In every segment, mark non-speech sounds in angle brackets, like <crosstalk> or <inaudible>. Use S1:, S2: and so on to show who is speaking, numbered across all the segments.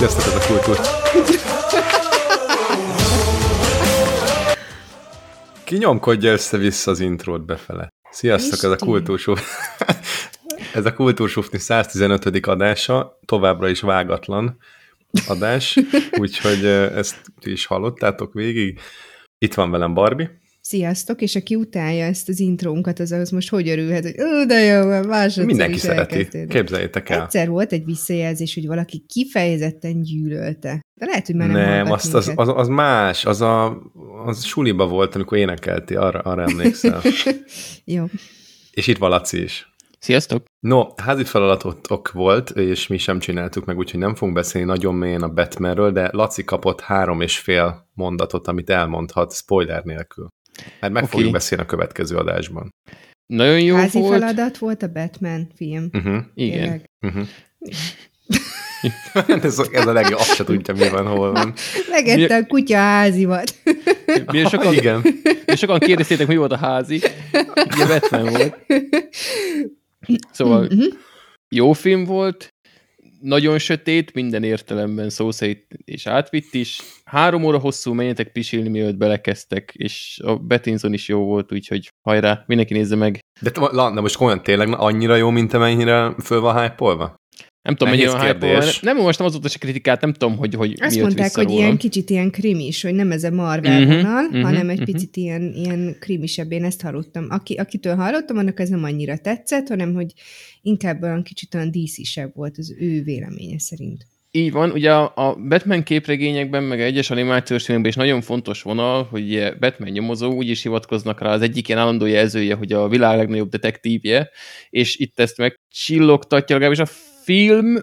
S1: Sziasztok, ez a kultúr. Kinyomkodja össze-vissza az intrót befele. Sziasztok, Isti. ez a kultúrsú... <laughs> ez a kultúrsufni 115. adása, továbbra is vágatlan adás, úgyhogy ezt is hallottátok végig. Itt van velem Barbie.
S2: Sziasztok, és aki utálja ezt az intrónkat, az ahhoz most hogy örülhet, hogy ó, de jó, másodszor
S1: Mindenki szereti, képzeljétek el.
S2: Egyszer volt egy visszajelzés, hogy valaki kifejezetten gyűlölte. De lehet, hogy már nem
S1: Nem, azt, az, az, az, más, az a az suliba volt, amikor énekelti, arra, arra emlékszel. <laughs>
S2: jó.
S1: És itt van Laci is.
S3: Sziasztok!
S1: No, házi feladatok volt, és mi sem csináltuk meg, úgyhogy nem fogunk beszélni nagyon mélyen a Batmanről, de Laci kapott három és fél mondatot, amit elmondhat spoiler nélkül. Mert meg okay. fogjuk beszélni a következő adásban.
S3: Nagyon jó
S2: Házi
S3: volt.
S2: feladat volt a Batman film.
S1: Uh-huh.
S3: Igen.
S1: Uh-huh. <laughs> ez, a, ez a legjobb, azt se tudja, mi van, hol van.
S2: Megette a kutya házimat.
S3: Mi sokan, Igen. Mi sokan kérdeztétek, mi volt a házi. Ugye Batman volt. <laughs> Szóval uh-huh. jó film volt, nagyon sötét, minden értelemben szó szerint és átvitt is. Három óra hosszú, menjetek pisilni, mielőtt belekezdtek, és a Betinson is jó volt, úgyhogy hajrá, mindenki nézze meg.
S1: De, na most komolyan tényleg annyira jó, mint amennyire föl van hype
S3: nem tudom, mennyire a hype Nem olvastam azóta se kritikát, nem tudom, hogy, hogy
S2: Azt mondták, hogy ilyen kicsit ilyen krimis, hogy nem ez a Marvel uh-huh, vonal, uh-huh, hanem egy uh-huh. picit ilyen, ilyen krimisebb, én ezt hallottam. Aki, akitől hallottam, annak ez nem annyira tetszett, hanem hogy inkább olyan kicsit olyan díszisebb volt az ő véleménye szerint.
S3: Így van, ugye a Batman képregényekben, meg egyes animációs filmekben is nagyon fontos vonal, hogy Batman nyomozó, úgy is hivatkoznak rá az egyik ilyen állandó jelzője, hogy a világ legnagyobb detektívje, és itt ezt megcsillogtatja, legalábbis a film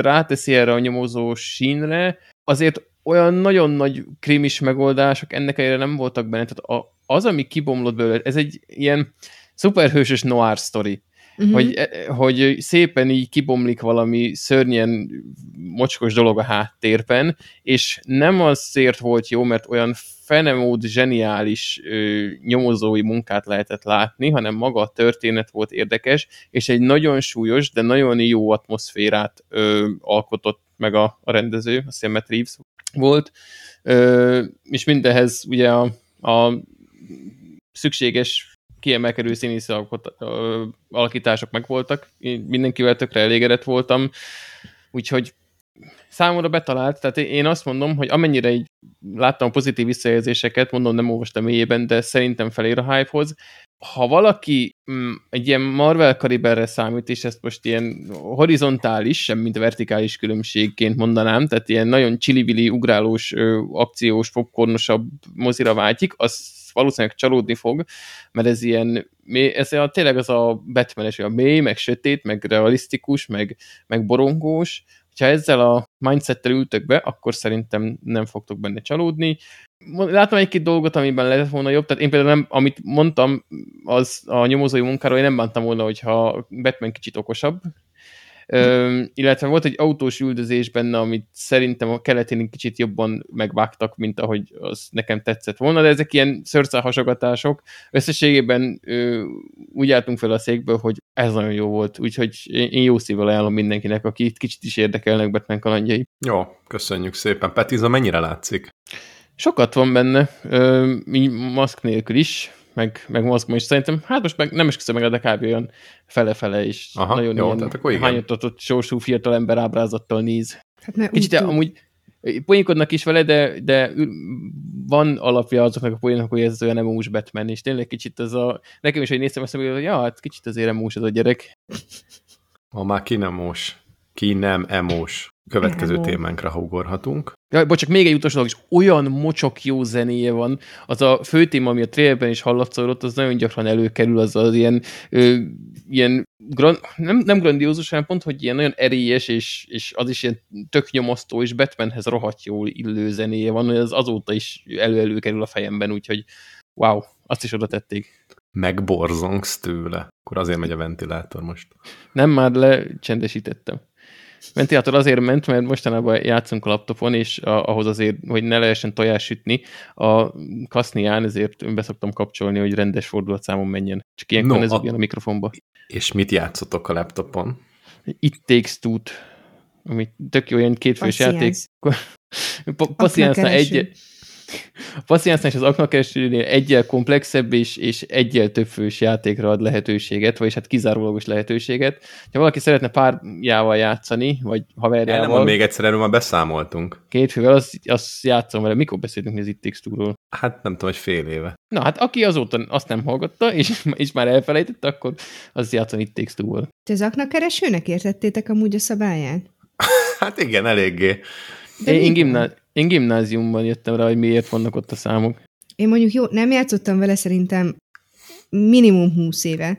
S3: ráteszi erre a nyomozó sínre, azért olyan nagyon nagy krimis megoldások ennek elére nem voltak benne. Tehát az, ami kibomlott belőle, ez egy ilyen szuperhősös noir story. Uh-huh. Hogy, e, hogy szépen így kibomlik valami szörnyen mocskos dolog a háttérben, és nem azért volt jó, mert olyan fenemód zseniális ö, nyomozói munkát lehetett látni, hanem maga a történet volt érdekes, és egy nagyon súlyos, de nagyon jó atmoszférát ö, alkotott meg a, a rendező, a Matt Reeves volt, ö, és mindehez ugye a, a szükséges kiemelkedő színészi alakítások megvoltak, én mindenkivel tökre elégedett voltam, úgyhogy számomra betalált, tehát én azt mondom, hogy amennyire így láttam pozitív visszajelzéseket, mondom, nem olvastam mélyében, de szerintem felér a hype-hoz. Ha valaki mm, egy ilyen Marvel kaliberre számít, és ezt most ilyen horizontális, sem mint vertikális különbségként mondanám, tehát ilyen nagyon csili ugrálós, ö, akciós, popcornosabb mozira vágyik, az valószínűleg csalódni fog, mert ez ilyen, ez a, tényleg az a Batman-es, a mély, meg sötét, meg realisztikus, meg, meg borongós, ha ezzel a mindsettel ültök be, akkor szerintem nem fogtok benne csalódni. Látom egy-két dolgot, amiben lehet volna jobb, tehát én például nem, amit mondtam az a nyomozói munkáról, én nem bántam volna, hogyha Batman kicsit okosabb, Ö, illetve volt egy autós üldözés benne, amit szerintem a keletén kicsit jobban megvágtak, mint ahogy az nekem tetszett volna, de ezek ilyen szörcálhasogatások. Összességében ö, úgy álltunk fel a székből, hogy ez nagyon jó volt, úgyhogy én jó szívvel ajánlom mindenkinek, aki itt kicsit is érdekelnek Batman kalandjai.
S1: Jó, köszönjük szépen. Petiza mennyire látszik?
S3: Sokat van benne, ö, maszk nélkül is, meg, meg mozgom, és szerintem, hát most meg, nem is köszön meg, de kb. olyan fele-fele is.
S1: Aha, nagyon jó, ilyen tehát akkor igen.
S3: hányattatott sorsú fiatal ember ábrázattal néz. Hát Kicsit úgy, amúgy poénkodnak is vele, de, de van alapja azoknak a poénoknak, hogy ez olyan emós Batman, és tényleg kicsit az a... Nekem is, hogy néztem ezt, hogy ja, hát kicsit azért emós az a gyerek.
S1: Ha már ki nem mós. Ki nem emós. Következő Emo. témánkra, ha ugorhatunk.
S3: Ja, bocs, csak még egy utolsó dolog, és olyan mocsok jó zenéje van. Az a fő téma, ami a trailerben is hallatszódott, az nagyon gyakran előkerül, az az ilyen, ö, ilyen grand, nem, nem grandiózus, hanem pont, hogy ilyen nagyon erélyes, és, és az is ilyen tök nyomasztó, és Batmanhez rohadt jól illő zenéje van, hogy az azóta is elő-elő kerül a fejemben, úgyhogy wow, azt is oda tették.
S1: Megborzongsz tőle. Akkor azért megy a ventilátor most.
S3: Nem, már lecsendesítettem. Ventilátor azért ment, mert mostanában játszunk a laptopon, és a, ahhoz azért, hogy ne lehessen tojás sütni, a kasznián ezért beszoktam kapcsolni, hogy rendes fordulatszámon menjen. Csak ilyenkor no, ez a... a mikrofonba.
S1: És mit játszotok a laptopon?
S3: It Takes Two-t ami tök jó ilyen kétfős játék. Passziánsznál egy, a passziánsznál és az aknakeresőnél egyel komplexebb és, és egyel több fős játékra ad lehetőséget, vagyis hát kizárólagos lehetőséget. Ha valaki szeretne párjával játszani, vagy haverjával...
S1: Nem, még egyszer erről már beszámoltunk.
S3: Két fővel, azt, azt játszom vele. Mikor beszéltünk az It Takes Two-ról?
S1: Hát nem tudom, hogy fél éve.
S3: Na, hát aki azóta azt nem hallgatta, és, és már elfelejtette, akkor az játszani It Takes.
S2: Te az aknakeresőnek értettétek amúgy a szabályát? <laughs>
S1: hát igen, eléggé.
S3: De én, én, gimná... én gimnáziumban jöttem rá, hogy miért vannak ott a számok.
S2: Én mondjuk jó, nem játszottam vele szerintem minimum 20 éve,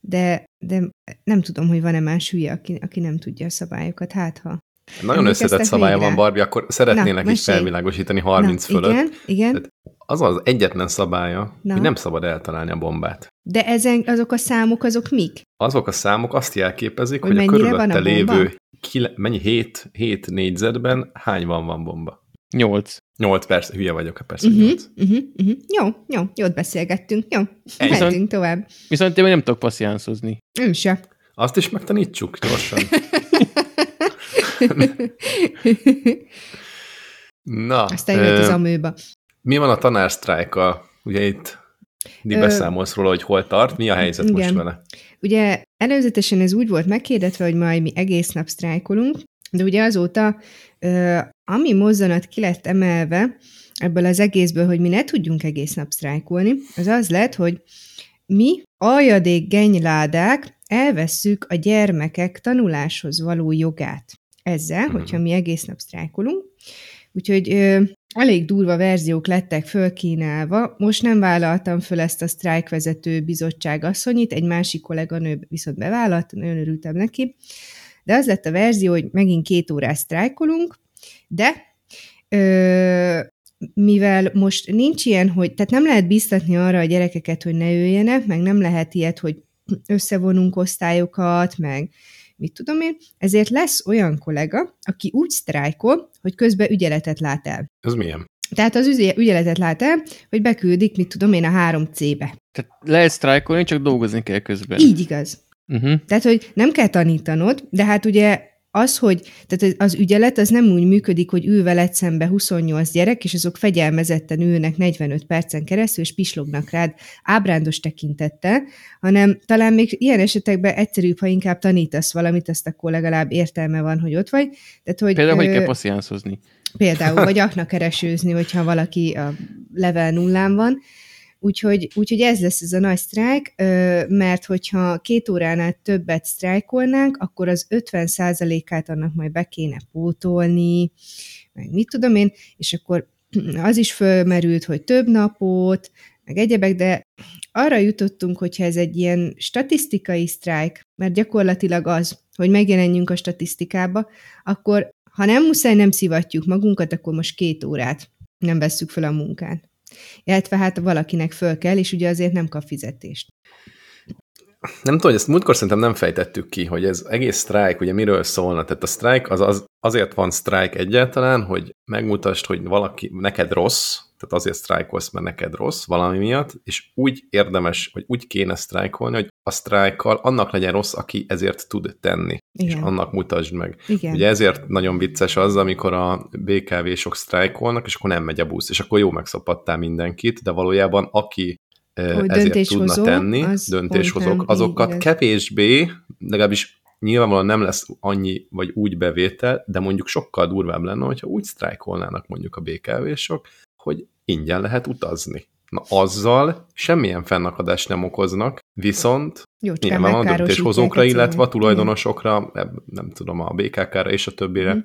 S2: de, de nem tudom, hogy van-e más hülye, aki, aki nem tudja a szabályokat, hát ha.
S1: Nagyon összetett szabálya van, Barbie, akkor szeretnének Na, is felvilágosítani 30 Na, fölött.
S2: Igen, igen. Tehát
S1: az az egyetlen szabálya, Na. hogy nem szabad eltalálni a bombát.
S2: De ezen, azok a számok, azok mik?
S1: Azok a számok azt jelképezik, hogy, hogy a körülötte a lévő kile, mennyi 7, 7 négyzetben hányban van bomba?
S3: 8.
S1: 8 perc, hülye vagyok, persze
S2: uh-huh, 8. Uh-huh, uh-huh. Jó, jó, jót beszélgettünk, jó. Mehetünk tovább.
S3: Viszont én nem tudok passziánszozni.
S2: Ön se.
S1: Azt is megtanítsuk gyorsan. <laughs> Na.
S2: Aztán jött az amőba.
S1: Mi van a tanársztrájkkal? Ugye itt mindig beszámolsz róla, hogy hol tart, mi a helyzet igen. most vele?
S2: Ugye előzetesen ez úgy volt megkérdetve, hogy majd mi egész nap sztrájkolunk, de ugye azóta, ami mozzanat ki lett emelve ebből az egészből, hogy mi ne tudjunk egész nap sztrájkolni, az az lett, hogy mi aljadék genyládák elvesszük a gyermekek tanuláshoz való jogát. Ezzel, mhm. hogyha mi egész nap sztrájkolunk. Úgyhogy ö, elég durva verziók lettek fölkínálva. Most nem vállaltam föl ezt a sztrájkvezető bizottság asszonyit, egy másik kolléganő viszont bevállalt, nagyon örültem neki. De az lett a verzió, hogy megint két órás sztrájkolunk, de ö, mivel most nincs ilyen, hogy, tehát nem lehet biztatni arra a gyerekeket, hogy ne jöjjenek, meg nem lehet ilyet, hogy összevonunk osztályokat, meg mit tudom én, ezért lesz olyan kollega, aki úgy sztrájkol, hogy közben ügyeletet lát el.
S1: Ez milyen?
S2: Tehát az ügyeletet lát el, hogy beküldik, mit tudom én, a 3C-be.
S3: Tehát lehet sztrájkolni, csak dolgozni kell közben.
S2: Így igaz. Uh-huh. Tehát, hogy nem kell tanítanod, de hát ugye az, hogy tehát az ügyelet az nem úgy működik, hogy ül veled szembe 28 gyerek, és azok fegyelmezetten ülnek 45 percen keresztül, és pislognak rád ábrándos tekintette, hanem talán még ilyen esetekben egyszerűbb, ha inkább tanítasz valamit, azt akkor legalább értelme van, hogy ott vagy.
S3: Tehát, hogy, például, ö, hogy kell passziánszozni.
S2: Például, <laughs> vagy aknakeresőzni, hogyha valaki a level nullán van. Úgyhogy, úgyhogy ez lesz ez a nagy sztrájk, mert hogyha két óránál többet sztrájkolnánk, akkor az 50%-át annak majd be kéne pótolni, meg mit tudom én, és akkor <clears throat> az is fölmerült, hogy több napot, meg egyebek, de arra jutottunk, hogyha ez egy ilyen statisztikai sztrájk, mert gyakorlatilag az, hogy megjelenjünk a statisztikába, akkor ha nem muszáj, nem szivatjuk magunkat, akkor most két órát nem vesszük fel a munkát illetve hát valakinek föl kell, és ugye azért nem kap fizetést.
S1: Nem tudom, hogy ezt múltkor szerintem nem fejtettük ki, hogy ez egész sztrájk, ugye miről szólna. Tehát a sztrájk az, az azért van sztrájk egyáltalán, hogy megmutasd, hogy valaki neked rossz, tehát azért sztrájkolsz, mert neked rossz valami miatt, és úgy érdemes, vagy úgy kéne sztrájkolni, hogy a sztrájkkal annak legyen rossz, aki ezért tud tenni. Igen. És annak mutasd meg. Igen. Ugye ezért nagyon vicces az, amikor a BKV-sok sztrájkolnak, és akkor nem megy a busz, és akkor jó megszopattál mindenkit, de valójában aki hogy ezért tudna tenni, az döntéshozók, azokat kevésbé, legalábbis nyilvánvalóan nem lesz annyi vagy úgy bevétel, de mondjuk sokkal durvább lenne, hogyha úgy sztrájkolnának mondjuk a BKV-sok, hogy ingyen lehet utazni. Na azzal semmilyen fennakadást nem okoznak, viszont Jó, nyilván a döntéshozókra, illetve a tulajdonosokra, nem tudom, a BKK-ra és a többire mm.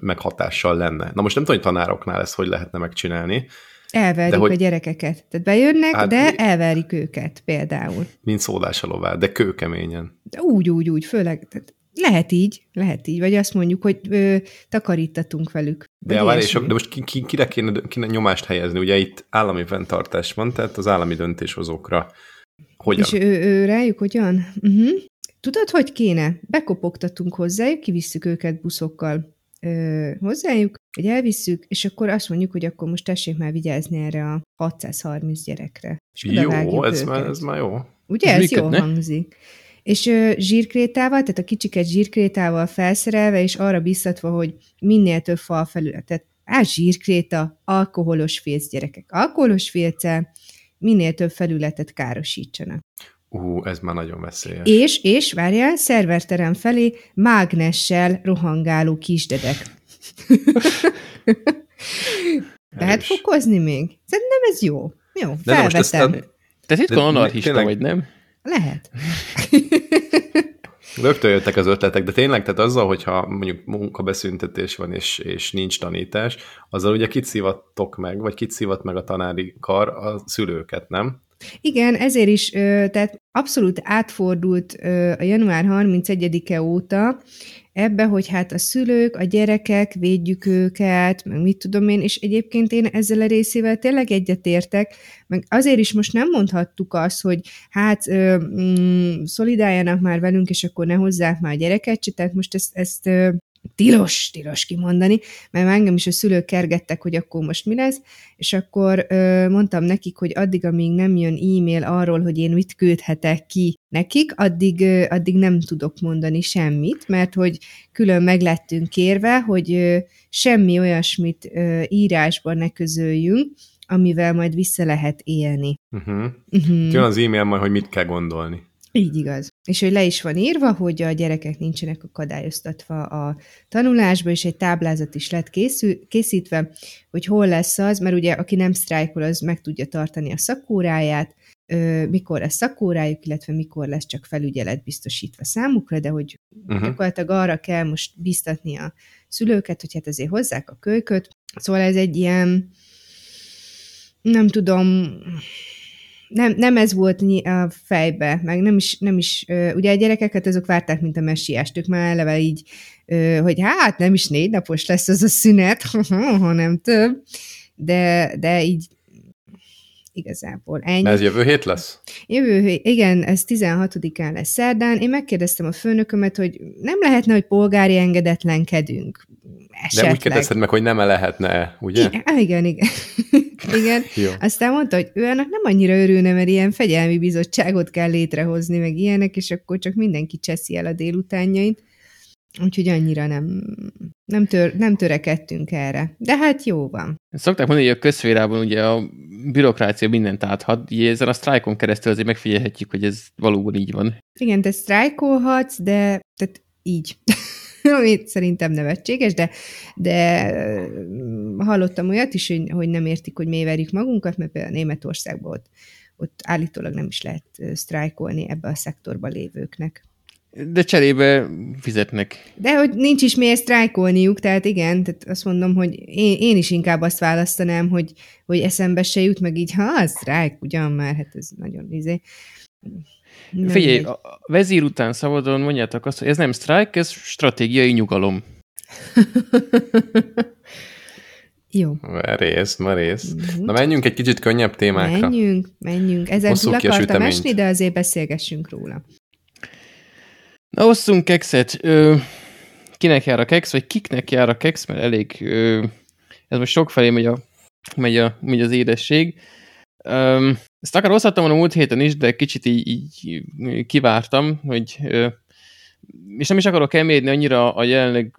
S1: meg hatással lenne. Na most nem tudom, hogy tanároknál ezt hogy lehetne megcsinálni,
S2: Elverik hogy, a gyerekeket. Tehát bejönnek, hát, de elverik őket például.
S1: Mint szódás a lová, de kőkeményen.
S2: De úgy, úgy, úgy, főleg. Tehát lehet így, lehet így, vagy azt mondjuk, hogy ö, takarítatunk velük.
S1: De, várj, és, de most ki, ki, kire kéne, kéne nyomást helyezni? Ugye itt állami fenntartás van, tehát az állami döntéshozókra hogyan?
S2: És ő, ő rájuk hogyan? Uh-huh. Tudod, hogy kéne? Bekopogtatunk hozzájuk, kivisszük őket buszokkal ö, hozzájuk, hogy elvisszük, és akkor azt mondjuk, hogy akkor most tessék már vigyázni erre a 630 gyerekre. És
S1: jó, ez már, ez már jó.
S2: Ugye, ez jó hangzik. És ö, zsírkrétával, tehát a kicsiket zsírkrétával felszerelve, és arra biztatva, hogy minél több fal felületet. Á, zsírkréta, alkoholos félc gyerekek. Alkoholos félce minél több felületet károsítsanak.
S1: Ú, ez már nagyon veszélyes.
S2: És, és várjál, szerverterem felé mágnessel rohangáló kisdedek. <laughs> Lehet fokozni még? Szerintem ez jó. Jó, De felvetem.
S3: Te van anarchista tényleg... vagy, nem?
S2: Lehet. <laughs>
S1: Rögtön jöttek az ötletek, de tényleg, tehát azzal, hogyha mondjuk munkabeszüntetés van és, és nincs tanítás, azzal ugye kit szívattok meg, vagy kit szívat meg a tanári kar a szülőket, nem?
S2: Igen, ezért is, tehát abszolút átfordult a január 31-e óta ebbe, hogy hát a szülők, a gyerekek, védjük őket, meg mit tudom én, és egyébként én ezzel a részével tényleg egyetértek, meg azért is most nem mondhattuk azt, hogy hát mm, szolidáljanak már velünk, és akkor ne hozzák már a gyereket, tehát most ezt, ezt tilos, tilos kimondani, mert engem is a szülők kergettek, hogy akkor most mi lesz, és akkor ö, mondtam nekik, hogy addig, amíg nem jön e-mail arról, hogy én mit küldhetek ki nekik, addig, ö, addig nem tudok mondani semmit, mert hogy külön meglettünk kérve, hogy ö, semmi olyasmit ö, írásban ne közöljünk, amivel majd vissza lehet élni.
S1: Uh-huh. Uh-huh. Jön az e-mail majd, hogy mit kell gondolni.
S2: Így igaz. És hogy le is van írva, hogy a gyerekek nincsenek akadályoztatva a tanulásba, és egy táblázat is lett készül, készítve, hogy hol lesz az, mert ugye aki nem sztrájkol, az meg tudja tartani a szakóráját, mikor lesz szakórájuk, illetve mikor lesz csak felügyelet biztosítva számukra, de hogy uh-huh. gyakorlatilag arra kell most biztatni a szülőket, hogy hát azért hozzák a kölyköt. Szóval ez egy ilyen, nem tudom, nem, nem ez volt a fejbe, meg nem is, nem is, ugye a gyerekeket azok várták, mint a messiást, ők már eleve így, hogy hát nem is négy napos lesz az a szünet, <laughs> hanem több, de, de így igazából ennyi.
S1: Ez jövő hét lesz?
S2: Jövő hét, igen, ez 16-án lesz szerdán. Én megkérdeztem a főnökömet, hogy nem lehetne, hogy polgári engedetlenkedünk.
S1: Esetleg. De úgy kérdezted meg, hogy nem -e lehetne, ugye?
S2: Igen, igen. igen. <laughs> igen. Jó. Aztán mondta, hogy ő ennek nem annyira örülne, mert ilyen fegyelmi bizottságot kell létrehozni, meg ilyenek, és akkor csak mindenki cseszi el a délutánjait. Úgyhogy annyira nem, nem, tör, nem törekedtünk erre. De hát jó van.
S3: Szokták mondani, hogy a közférában ugye a bürokrácia mindent áthat, így ezen a sztrájkon keresztül azért megfigyelhetjük, hogy ez valóban így van.
S2: Igen, te sztrájkolhatsz, de tehát így. <laughs> Amit szerintem nevetséges, de, de hallottam olyat is, hogy, hogy nem értik, hogy miért verjük magunkat, mert például Németországban ott, ott állítólag nem is lehet sztrájkolni ebbe a szektorba lévőknek.
S3: De cserébe fizetnek.
S2: De hogy nincs is miért sztrájkolniuk, tehát igen, tehát azt mondom, hogy én, én is inkább azt választanám, hogy, hogy eszembe se jut, meg így, ha, a sztrájk, ugyan már, hát ez nagyon izé.
S3: Nem Figyelj, a vezír után szabadon mondjátok azt, hogy ez nem sztrájk, ez stratégiai nyugalom. <laughs>
S2: Jó.
S1: Merész, merész. Mm-hmm. Na menjünk egy kicsit könnyebb témákra.
S2: Menjünk, menjünk. Ezen túl akartam esni, de azért beszélgessünk róla.
S3: Na, osszunk kekszet. Ö, kinek jár a keksz, vagy kiknek jár a keksz, mert elég, ö, ez most sok felé megy, a, megy, a, megy az édesség. Ö, ezt akár hozhattam volna múlt héten is, de kicsit így, így kivártam, hogy ö, és nem is akarok elmérni annyira a jelenleg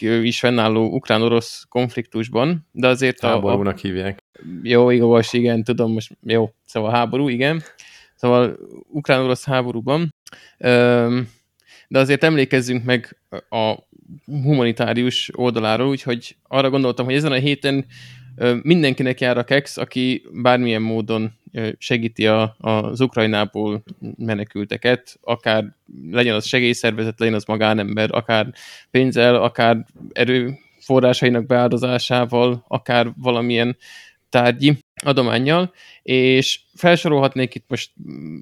S3: is fennálló ukrán-orosz konfliktusban, de azért
S1: a... Háborúnak hívják.
S3: Jó, igaz, igen, tudom, most jó, szóval háború, igen. Szóval ukrán-orosz háborúban. Üm, de azért emlékezzünk meg a humanitárius oldaláról, úgyhogy arra gondoltam, hogy ezen a héten mindenkinek jár a kex, aki bármilyen módon segíti a, az Ukrajnából menekülteket, akár legyen az segélyszervezet, legyen az magánember, akár pénzzel, akár erőforrásainak beáldozásával, akár valamilyen tárgyi adományjal, és felsorolhatnék itt most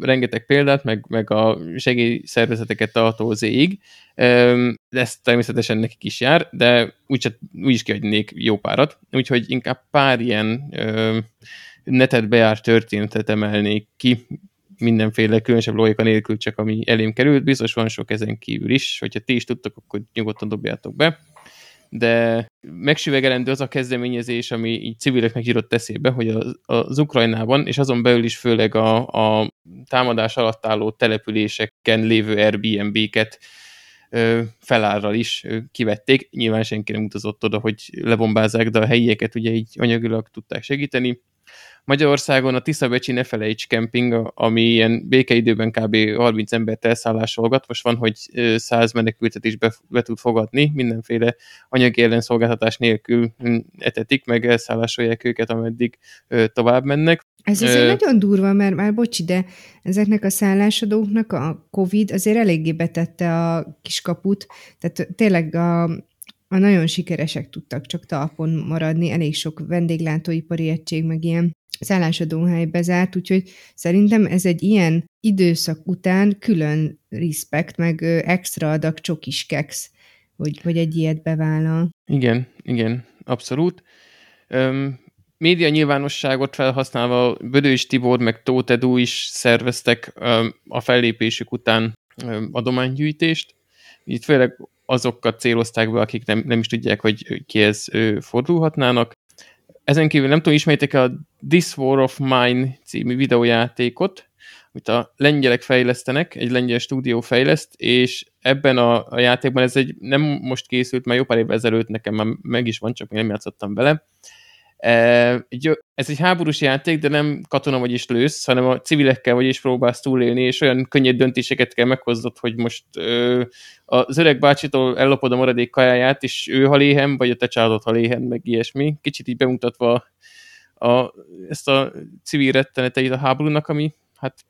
S3: rengeteg példát, meg, meg a segélyszervezeteket tartó zéig, de ez természetesen nekik is jár, de úgyse, úgy is kiadnék jó párat, úgyhogy inkább pár ilyen netet bejárt történetet emelnék ki, mindenféle különösebb logika nélkül csak ami elém került, biztos van sok ezen kívül is, hogyha ti is tudtok, akkor nyugodtan dobjátok be de megsüvegelendő az a kezdeményezés, ami így civileknek írott eszébe, hogy az, az Ukrajnában, és azon belül is főleg a, a támadás alatt álló településeken lévő Airbnb-ket felárral is kivették. Nyilván senki nem utazott oda, hogy lebombázzák, de a helyieket ugye így anyagilag tudták segíteni. Magyarországon a Tiszabecsi Ne Felejts Camping, ami ilyen békeidőben kb. 30 embert elszállásolgat, most van, hogy 100 menekültet is be, be tud fogadni, mindenféle anyagi ellenszolgáltatás nélkül hm, etetik, meg elszállásolják őket, ameddig tovább mennek.
S2: Ez azért Ö... nagyon durva, mert már bocsi, de ezeknek a szállásadóknak a Covid azért eléggé betette a kiskaput, tehát tényleg a, a nagyon sikeresek tudtak csak talpon maradni, elég sok vendéglátóipari egység, meg ilyen szállásadóhely bezárt, úgyhogy szerintem ez egy ilyen időszak után külön respekt, meg extra adag csokis keks, hogy, hogy egy ilyet bevállal.
S3: Igen, igen, abszolút. Öm, média nyilvánosságot felhasználva Bödős Tibor meg Tóth Edu is szerveztek öm, a fellépésük után öm, adománygyűjtést. Itt főleg azokat célozták be, akik nem, nem is tudják, hogy kihez fordulhatnának. Ezen kívül nem tudom, ismerjétek a This War of Mine című videójátékot, amit a lengyelek fejlesztenek, egy lengyel stúdió fejleszt, és ebben a, a játékban ez egy nem most készült, mert jó pár évvel ezelőtt nekem már meg is van, csak még nem játszottam vele, ez egy háborús játék, de nem katona vagy is lősz, hanem a civilekkel vagy is próbálsz túlélni, és olyan könnyed döntéseket kell meghoznod, hogy most az öreg bácsitól ellopod a maradék kajáját, és ő haléhen, vagy a te családod haléhen, meg ilyesmi. Kicsit így bemutatva a, ezt a civil retteneteit a háborúnak, ami hát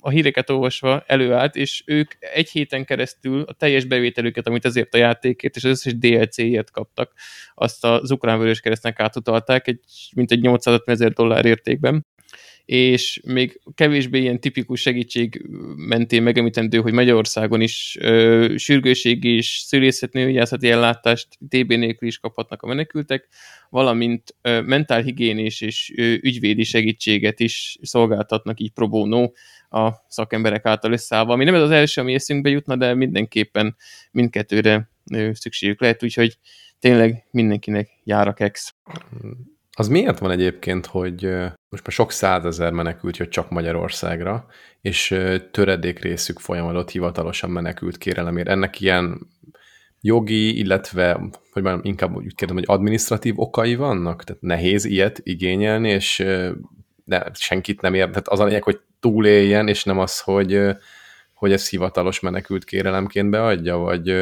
S3: a híreket olvasva előállt, és ők egy héten keresztül a teljes bevételüket, amit ezért a játékért és az összes DLC-ért kaptak, azt az ukrán vörös keresztnek átutalták, egy, mint egy 850 ezer dollár értékben. És még kevésbé ilyen tipikus segítség mentén megemlítendő, hogy Magyarországon is ö, sürgőségi és szülészetnőgyászati ellátást TB nélkül is kaphatnak a menekültek, valamint mentálhigiénés és ö, ügyvédi segítséget is szolgáltatnak így pro bono a szakemberek által összeállva, ami nem ez az első, ami eszünkbe jutna, de mindenképpen mindkettőre szükségük lehet, úgyhogy tényleg mindenkinek jár a kex.
S1: Az miért van egyébként, hogy most már sok százezer menekült jött csak Magyarországra, és töredék részük folyamadott hivatalosan menekült kérelemért. Ennek ilyen jogi, illetve, hogy már inkább úgy kérdem, hogy administratív okai vannak? Tehát nehéz ilyet igényelni, és ne, senkit nem ér. Tehát az a lényeg, hogy túléljen, és nem az, hogy, hogy ez hivatalos menekült kérelemként beadja, vagy,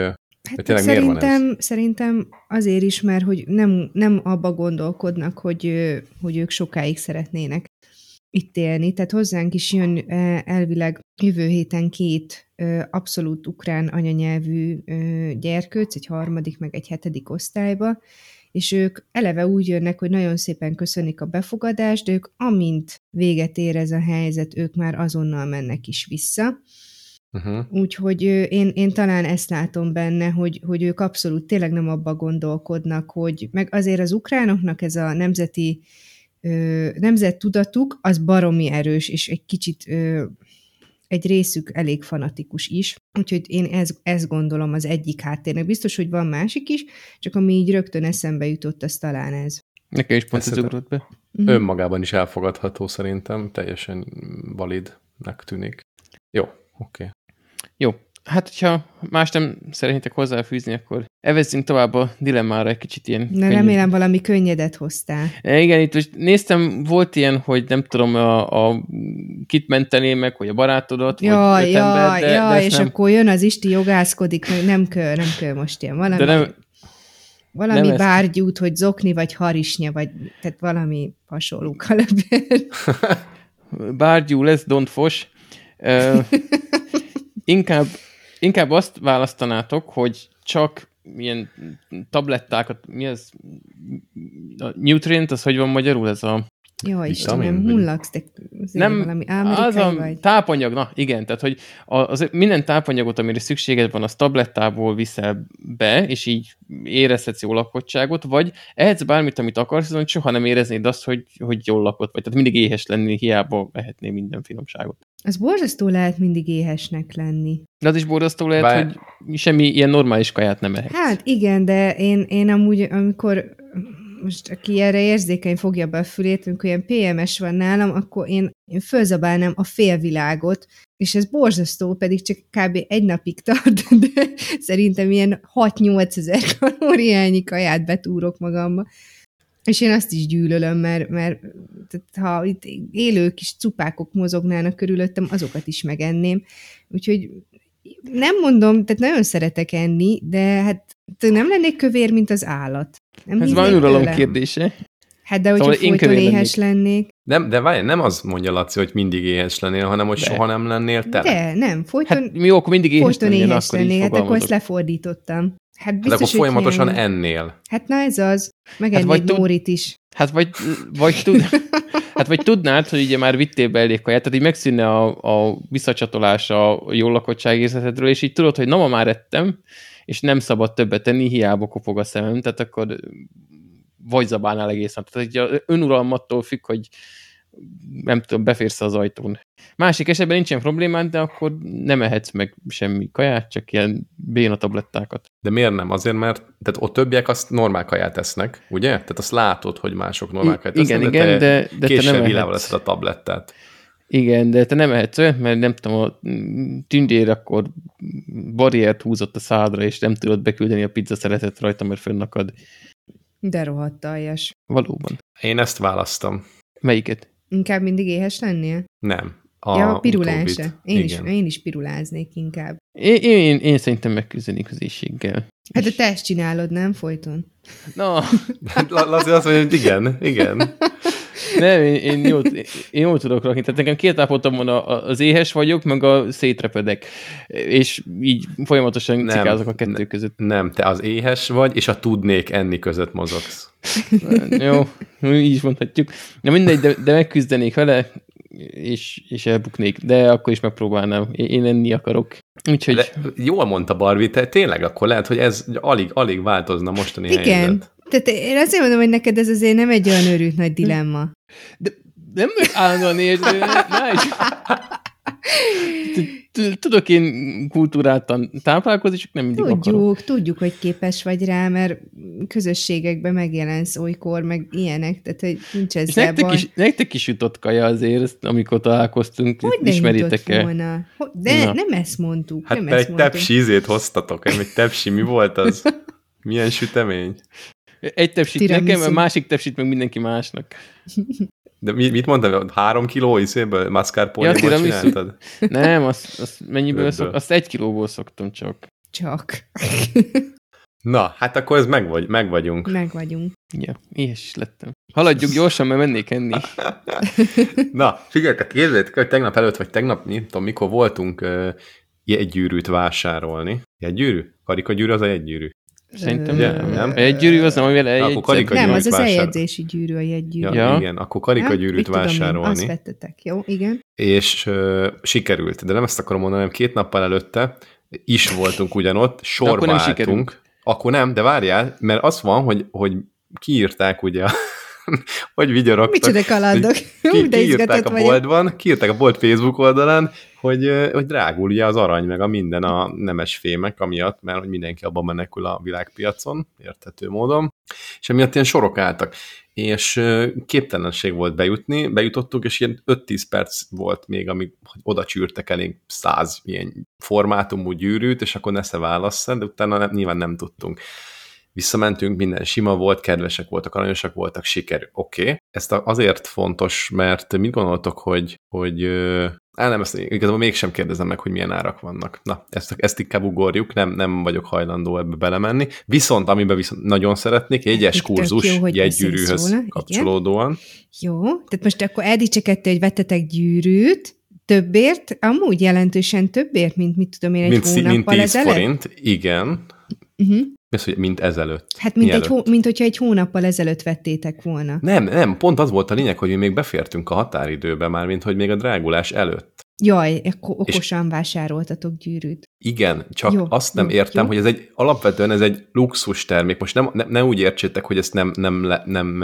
S2: Hát tényleg szerintem, van ez? szerintem azért is, mert hogy nem, nem abba gondolkodnak, hogy, hogy ők sokáig szeretnének itt élni. Tehát hozzánk is jön elvileg jövő héten két abszolút ukrán anyanyelvű gyerkőc, egy harmadik, meg egy hetedik osztályba, és ők eleve úgy jönnek, hogy nagyon szépen köszönik a befogadást, de ők amint véget ér ez a helyzet, ők már azonnal mennek is vissza Uh-huh. Úgyhogy én, én talán ezt látom benne, hogy, hogy ők abszolút tényleg nem abba gondolkodnak, hogy meg azért az ukránoknak ez a nemzeti nemzettudatuk, az baromi erős, és egy kicsit ö, egy részük elég fanatikus is, úgyhogy én ez, ezt gondolom az egyik háttérnek. Biztos, hogy van másik is, csak ami így rögtön eszembe jutott, az talán ez.
S3: Nekem is pont ez ugrott be.
S1: Uh-huh. Önmagában is elfogadható szerintem, teljesen validnek tűnik. Jó, oké. Okay.
S3: Jó, hát hogyha más nem szeretnétek hozzáfűzni, akkor evezzünk tovább a dilemmára egy kicsit ilyen.
S2: Na könnyed. remélem valami könnyedet hoztál.
S3: E, igen, itt most néztem, volt ilyen, hogy nem tudom, a, a kit mentené meg, hogy a barátodat,
S2: ja, vagy ja, ember, de, ja, de és nem... akkor jön az Isti jogászkodik, hogy nem kell, nem kell most ilyen valami. De nem, valami nem bárgyút, ezt... hogy zokni, vagy harisnya, vagy tehát valami hasonló kalapér. <laughs>
S3: bárgyú lesz, don't fos. <laughs> inkább, inkább azt választanátok, hogy csak milyen tablettákat, mi ez? A nutrient, az hogy van magyarul ez a...
S2: Jó, Istenem, hullaksz, de
S3: nem, valami az a vagy. tápanyag, na igen, tehát hogy az, minden tápanyagot, amire szükséged van, az tablettából viszel be, és így érezhetsz jó lakottságot, vagy ehetsz bármit, amit akarsz, soha nem éreznéd azt, hogy, hogy jól lakott vagy. Tehát mindig éhes lenni, hiába ehetné minden finomságot.
S2: Az borzasztó lehet mindig éhesnek lenni.
S3: De az is borzasztó lehet, Bár... hogy semmi ilyen normális kaját nem ehetsz.
S2: Hát igen, de én, én amúgy, amikor most aki erre érzékeny fogja be a fülét, amikor ilyen PMS van nálam, akkor én, én fölzabálnám a félvilágot, és ez borzasztó, pedig csak kb. egy napig tart, <laughs> de szerintem ilyen 6-8 ezer kalóriányi kaját betúrok magamba. És én azt is gyűlölöm, mert, mert tehát ha itt élő kis cupákok mozognának körülöttem, azokat is megenném. Úgyhogy nem mondom, tehát nagyon szeretek enni, de hát nem lennék kövér, mint az állat. Nem
S3: Ez van uralom kérdése.
S2: Hát de hogyha szóval folyton éhes lennék. lennék.
S1: Nem, de várj, nem az mondja Laci, hogy mindig éhes lennél, hanem hogy de. soha nem lennél te.
S2: De, nem, folyton,
S3: hát, mi akkor mindig éhes
S2: folyton lennél, éhes akkor lennél, hát akkor ezt lefordítottam.
S1: Hát biztos, hát akkor folyamatosan ilyen... ennél.
S2: Hát na ez az. Megennék hát vagy Nórit is.
S3: Hát vagy, vagy, tud, <laughs> hát vagy tudnád, hogy ugye már vittél be elég kaját, tehát így megszűnne a, a visszacsatolás a jól lakottság érzetedről, és így tudod, hogy na ma már ettem, és nem szabad többet tenni, hiába kopog a szemem, tehát akkor vagy zabálnál egészen. Tehát egy önuralmattól függ, hogy nem tudom, beférsz az ajtón. Másik esetben nincsen problémád, de akkor nem ehetsz meg semmi kaját, csak ilyen béna tablettákat.
S1: De miért nem? Azért, mert tehát ott többiek azt normál kaját esznek, ugye? Tehát azt látod, hogy mások normál kaját
S3: esznek, igen, de igen, te de,
S1: de te nem ehetsz. a tablettát.
S3: Igen, de te nem ehetsz olyat, mert nem tudom, a tündér akkor barriert húzott a szádra, és nem tudod beküldeni a pizza szeretet rajta, mert fönnakad.
S2: De rohadt aljas.
S3: Valóban.
S1: Én ezt választom.
S3: Melyiket?
S2: Inkább mindig éhes lennél?
S1: Nem.
S2: A ja, a pirulása. Én is, én is piruláznék inkább.
S3: Én, én, én szerintem megküzdenék az éjséggel.
S2: Hát és... te ezt csinálod, nem? Folyton.
S3: No.
S1: Hát Lazi azt mondja, hogy igen, igen.
S3: Nem, én, én, jól, én jól tudok rakni. Tehát nekem két állapotom van, az éhes vagyok, meg a szétrepedek. És így folyamatosan nem, cikázok a kettő között.
S1: Nem, te az éhes vagy, és a tudnék enni között mozogsz.
S3: Jó, így is mondhatjuk. Na mindegy, de, de megküzdenék vele, és, és elbuknék, de akkor is megpróbálnám. Én enni akarok. Úgyhogy... De
S1: jól mondta Barbie, te tényleg akkor lehet, hogy ez alig, alig változna mostani
S2: Igen. helyzet. Tehát én azért mondom, hogy neked ez azért nem egy olyan őrült nagy dilemma.
S3: De nem állandóan érző, <laughs> Tudok én kultúráltan táplálkozni, csak nem mindig
S2: Tudjuk,
S3: akarok.
S2: tudjuk, hogy képes vagy rá, mert közösségekben megjelensz olykor, meg ilyenek, tehát hogy nincs ez
S3: nektek is, nektek is jutott kaja azért, amikor találkoztunk,
S2: hogy ismeritek el? Volna? De Na. nem ezt mondtuk.
S1: Hát
S2: nem
S1: te egy tepsi ízét hoztatok, egy tepsi, mi volt az? Milyen sütemény?
S3: Egy tepsit Tiramisu. nekem, a másik tepsit meg mindenki másnak. <laughs>
S1: De mi, mit mondtam? Három kiló iszéből mascarpone-ból ja, csináltad?
S3: Nem, azt, azt mennyiből szok, azt egy kilóból szoktam csak.
S2: Csak.
S1: Na, hát akkor ez meg, vagy, meg vagyunk.
S2: Meg vagyunk.
S3: Ja, is lettem. Haladjuk gyorsan, mert mennék enni. <laughs>
S1: Na, figyeljetek, képzeljétek, hogy tegnap előtt, vagy tegnap, nem tudom, mikor voltunk uh, jegygyűrűt vásárolni. Jegygyűrű? Karikagyűrű az a jegygyűrű.
S3: Szerintem ja, nem. Egy gyűrű az nem, amivel
S2: egy Nem, az az eljegyzési gyűrű, a jegygyűrű.
S1: Ja, ja. Igen, akkor karikagyűrűt vásárolni. Tudom,
S2: azt vettetek, jó, igen.
S1: És uh, sikerült, de nem ezt akarom mondani, hanem két nappal előtte is voltunk ugyanott, sorba akkor nem álltunk. Sikerült. Akkor nem, de várjál, mert az van, hogy, hogy kiírták ugye <laughs> hogy vigyorogtak.
S2: Micsoda kalandok. Ki,
S1: kiírták a boltban, kiírták a bolt Facebook oldalán, hogy, hogy drágul ugye az arany, meg a minden a nemes fémek, amiatt, mert hogy mindenki abban menekül a világpiacon, érthető módon, és emiatt ilyen sorok álltak. És képtelenség volt bejutni, bejutottuk, és ilyen 5-10 perc volt még, amíg oda csűrtek elénk száz ilyen formátumú gyűrűt, és akkor nesze válassz, de utána nem, nyilván nem tudtunk visszamentünk, minden sima volt, kedvesek voltak, aranyosak voltak, sikerül. Oké. Okay. Ezt azért fontos, mert mit gondoltok, hogy, hogy Á, nem, ezt igazából mégsem kérdezem meg, hogy milyen árak vannak. Na, ezt, ezt inkább ugorjuk, nem, nem vagyok hajlandó ebbe belemenni. Viszont, amiben viszont nagyon szeretnék, egyes kurzus jó, jegygyűrűhöz kapcsolódóan.
S2: Igen. Jó, tehát most akkor eldicsekedte, hogy vettetek gyűrűt, többért, amúgy jelentősen többért, mint mit tudom én egy mint, hónappal
S1: mint 10
S2: ezelőtt?
S1: forint, igen. Uh-huh. Ez, hogy mint ezelőtt.
S2: Hát mint, egy hó, mint hogyha egy hónappal ezelőtt vettétek volna.
S1: Nem, nem, pont az volt a lényeg, hogy mi még befértünk a határidőbe már, mint hogy még a drágulás előtt.
S2: Jaj, akkor okosan és vásároltatok gyűrűt.
S1: Igen, csak jó, azt nem jó, értem, jó. hogy ez egy alapvetően ez egy luxus termék. Most nem, ne, ne úgy értsétek, hogy ezt nem, nem, nem, nem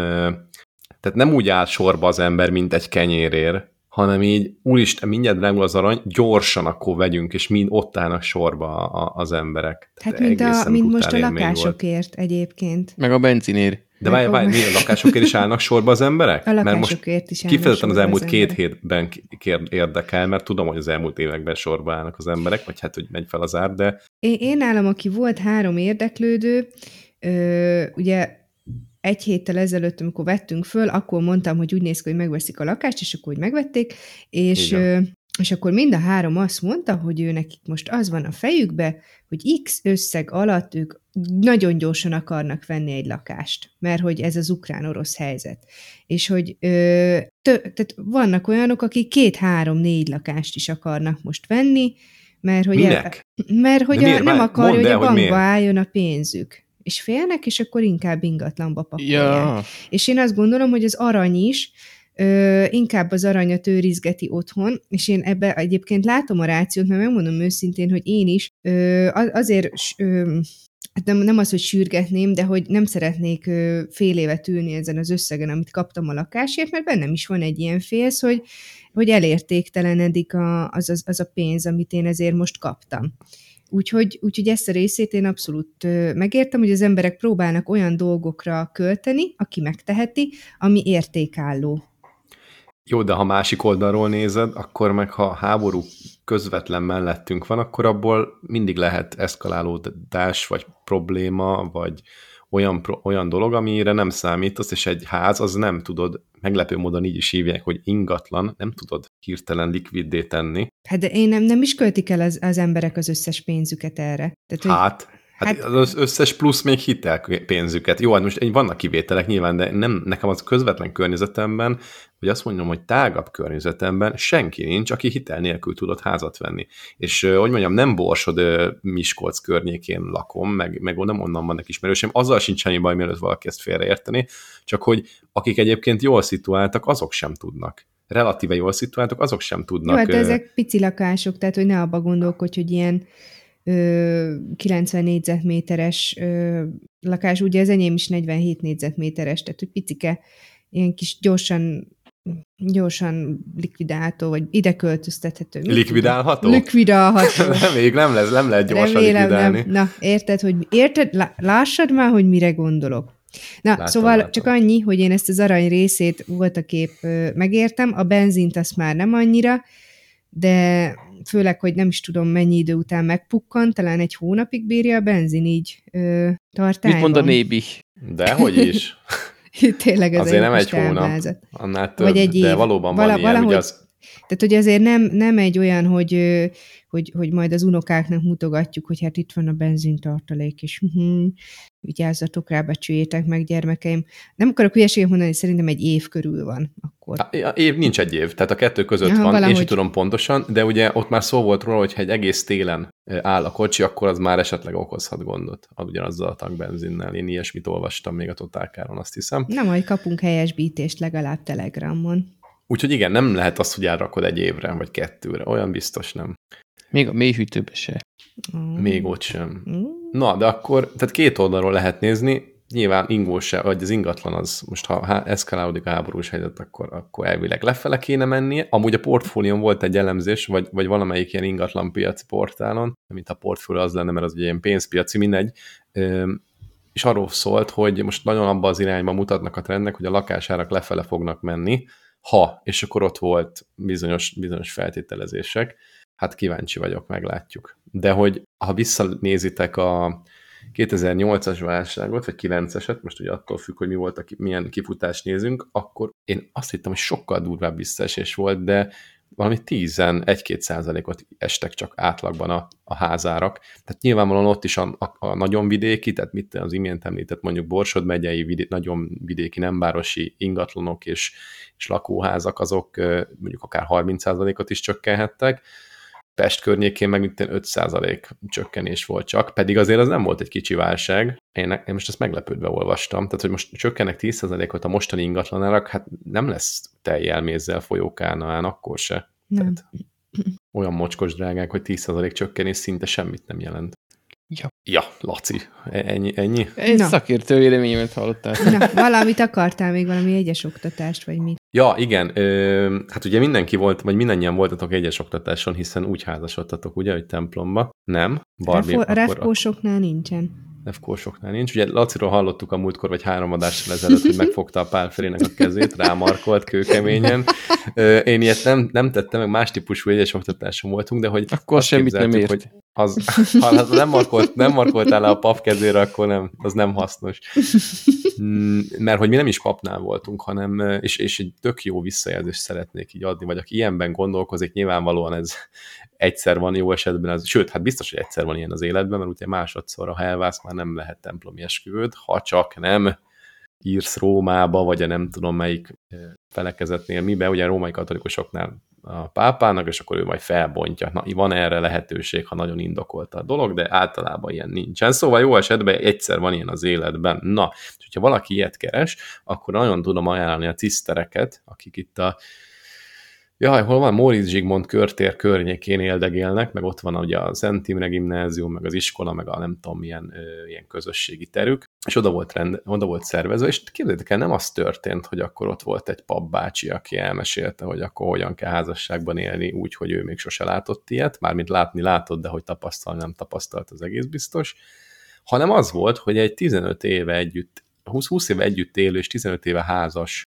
S1: tehát nem úgy áll sorba az ember, mint egy kenyérér, hanem így, úristen, mindjárt drágul az arany, gyorsan akkor vegyünk, és mind ott állnak sorba a, a, az emberek.
S2: Hát mint, a, mint most a lakásokért volt. egyébként.
S3: Meg a benzinért.
S1: De várj, várj, mi, a lakásokért is állnak sorba az emberek?
S2: A mert most is
S1: kifejezetten az elmúlt az két hétben érdekel, mert tudom, hogy az elmúlt években sorba állnak az emberek, vagy hát, hogy megy fel az ár, de...
S2: Én, én állam, aki volt három érdeklődő, ö, ugye egy héttel ezelőtt, amikor vettünk föl, akkor mondtam, hogy úgy néz ki, hogy megveszik a lakást, és akkor úgy megvették, és, és akkor mind a három azt mondta, hogy ő nekik most az van a fejükbe, hogy X összeg alatt ők nagyon gyorsan akarnak venni egy lakást, mert hogy ez az ukrán-orosz helyzet. És hogy ö, tö, tehát vannak olyanok, akik két-három-négy lakást is akarnak most venni, mert hogy,
S1: Minek?
S2: A, mert hogy a, nem akarja, hogy a bankba álljon a pénzük és félnek, és akkor inkább ingatlanba pakolják. Ja. És én azt gondolom, hogy az arany is, ö, inkább az aranyat őrizgeti otthon, és én ebbe egyébként látom a rációt, mert megmondom őszintén, hogy én is ö, azért ö, hát nem, nem az, hogy sürgetném, de hogy nem szeretnék ö, fél évet ülni ezen az összegen, amit kaptam a lakásért, mert bennem is van egy ilyen félsz, hogy, hogy elértéktelenedik a, az, az, az a pénz, amit én ezért most kaptam. Úgyhogy, úgyhogy ezt a részét én abszolút megértem, hogy az emberek próbálnak olyan dolgokra költeni, aki megteheti, ami értékálló.
S1: Jó, de ha másik oldalról nézed, akkor meg ha háború közvetlen mellettünk van, akkor abból mindig lehet eszkalálódás, vagy probléma, vagy olyan, olyan dolog, amire nem számítasz, és egy ház az nem tudod, meglepő módon így is hívják, hogy ingatlan, nem tudod hirtelen likviddé tenni.
S2: Hát de én nem, nem is költik el az, az emberek az összes pénzüket erre.
S1: Tehát, hát, hogy Hát, hát az összes plusz még hitel pénzüket. Jó, hát most vannak kivételek nyilván, de nem nekem az közvetlen környezetemben, vagy azt mondjam, hogy tágabb környezetemben senki nincs, aki hitel nélkül tudott házat venni. És hogy mondjam, nem Borsod Miskolc környékén lakom, meg, meg nem onnan vannak ismerősém, azzal sincs semmi baj, mielőtt valaki ezt félreérteni, csak hogy akik egyébként jól szituáltak, azok sem tudnak relatíve jól szituáltak, azok sem tudnak. Jó,
S2: hát ezek pici lakások, tehát hogy ne abba gondolkodj, hogy ilyen 90 négyzetméteres lakás, ugye az enyém is 47 négyzetméteres, tehát hogy picike, ilyen kis gyorsan gyorsan likvidálható, vagy ide költöztethető.
S1: Likvidálható?
S2: Likvidálható. <laughs>
S1: nem, még nem, lesz, nem lehet gyorsan Remélem, likvidálni. Nem.
S2: Na, érted, hogy érted, lássad már, hogy mire gondolok. Na, látom, szóval látom. csak annyi, hogy én ezt az arany részét volt a kép megértem, a benzint azt már nem annyira, de főleg, hogy nem is tudom mennyi idő után megpukkan, talán egy hónapig bírja a benzin így ö, tartályban.
S3: Mit mond a nébi?
S1: Dehogy is. <laughs>
S2: Tényleg ez
S1: azért nem egy hónap, annál több,
S2: Vagy egy év.
S1: de valóban Vala, van ilyen, valahogy, az...
S2: Tehát, hogy azért nem, nem egy olyan, hogy, hogy, hogy majd az unokáknak mutogatjuk, hogy hát itt van a benzintartalék, és vigyázzatok rá, becsüljétek meg, gyermekeim. Nem akarok hülyeséget mondani, szerintem egy év körül van akkor.
S1: A, év nincs egy év, tehát a kettő között Aha, van, valahogy... én sem tudom pontosan, de ugye ott már szó volt róla, hogy ha egy egész télen áll a kocsi, akkor az már esetleg okozhat gondot, ugyanazzal a tankbenzinnel. Én ilyesmit olvastam még a totálkáron, azt hiszem.
S2: Na, majd kapunk helyesbítést legalább Telegramon.
S1: Úgyhogy igen, nem lehet azt, hogy elrakod egy évre, vagy kettőre. Olyan biztos nem.
S3: Még a mélyhűtőbe se.
S1: Mm. Még ott sem. Mm. Na, de akkor, tehát két oldalról lehet nézni, nyilván ingó se, vagy az ingatlan az, most ha eszkalálódik a háborús helyzet, akkor, akkor elvileg lefele kéne mennie. Amúgy a portfólión volt egy elemzés, vagy, vagy valamelyik ilyen ingatlan piaci portálon, mint a portfólió az lenne, mert az ugye ilyen pénzpiaci, mindegy, és arról szólt, hogy most nagyon abba az irányba mutatnak a trendek, hogy a lakásárak lefele fognak menni, ha, és akkor ott volt bizonyos, bizonyos feltételezések, hát kíváncsi vagyok, meglátjuk. De hogy ha visszanézitek a 2008-as válságot, vagy 9-eset, most ugye attól függ, hogy mi volt, a, milyen kifutást nézünk, akkor én azt hittem, hogy sokkal durvább visszaesés volt, de valami 10-1-2 százalékot estek csak átlagban a, a házárak. Tehát nyilvánvalóan ott is a, a, a nagyon vidéki, tehát mit az imént említett mondjuk Borsod megyei, vidé, nagyon vidéki, nem városi ingatlanok és, és lakóházak, azok mondjuk akár 30 százalékot is csökkenhettek, Pest környékén meg mint 5% csökkenés volt csak, pedig azért az nem volt egy kicsi válság. Én, én most ezt meglepődve olvastam, tehát hogy most csökkennek 10%-ot a mostani ingatlanárak, hát nem lesz teljelmézzel folyókánál akkor se. Nem. Tehát olyan mocskos drágák, hogy 10% csökkenés szinte semmit nem jelent. Ja. Ja, Laci, ennyi. ennyi?
S3: Egy Na. szakértő véleményemet hallottál.
S2: Na, valamit akartál még, valami egyes oktatást, vagy mit?
S1: Ja, igen. Ö, hát ugye mindenki volt, vagy mindannyian voltatok egyes oktatáson, hiszen úgy házasodtatok, ugye, hogy templomba. Nem?
S2: Barbie, Refo- refkósoknál nincsen.
S1: Refkósoknál nincs. Ugye Laciról hallottuk a múltkor, vagy három adással ezelőtt, hogy megfogta a Pál Felének a kezét, rámarkolt kőkeményen. Én ilyet nem, nem tettem, meg más típusú egyes oktatáson voltunk, de hogy
S3: Akkor semmit nem ért. Hogy
S1: az, ha az nem, markolt, nem markoltál le a pap kezére, akkor nem, az nem hasznos. Mm, mert hogy mi nem is papnál voltunk, hanem, és, és egy tök jó visszajelzést szeretnék így adni, vagy aki ilyenben gondolkozik, nyilvánvalóan ez egyszer van jó esetben, az, sőt, hát biztos, hogy egyszer van ilyen az életben, mert ugye másodszor, ha elvász, már nem lehet templomi esküvőd, ha csak nem írsz Rómába, vagy a nem tudom melyik felekezetnél mibe, ugye a római katolikusoknál a pápának, és akkor ő majd felbontja. Na, van erre lehetőség, ha nagyon indokolta a dolog, de általában ilyen nincsen. Szóval jó esetben egyszer van ilyen az életben. Na, és hogyha valaki ilyet keres, akkor nagyon tudom ajánlani a tisztereket, akik itt a Jaj, hol van? Móricz Zsigmond körtér környékén éldegélnek, meg ott van ugye a Szent Imre gimnázium, meg az iskola, meg a nem tudom milyen ö, ilyen közösségi terük, és oda volt, rend, oda volt szervezve, és képzeljétek el, nem az történt, hogy akkor ott volt egy papbácsi, aki elmesélte, hogy akkor hogyan kell házasságban élni úgy, hogy ő még sose látott ilyet, mármint látni látott, de hogy tapasztal, nem tapasztalt, az egész biztos, hanem az volt, hogy egy 15 éve együtt 20-20 éve együtt élő és 15 éve házas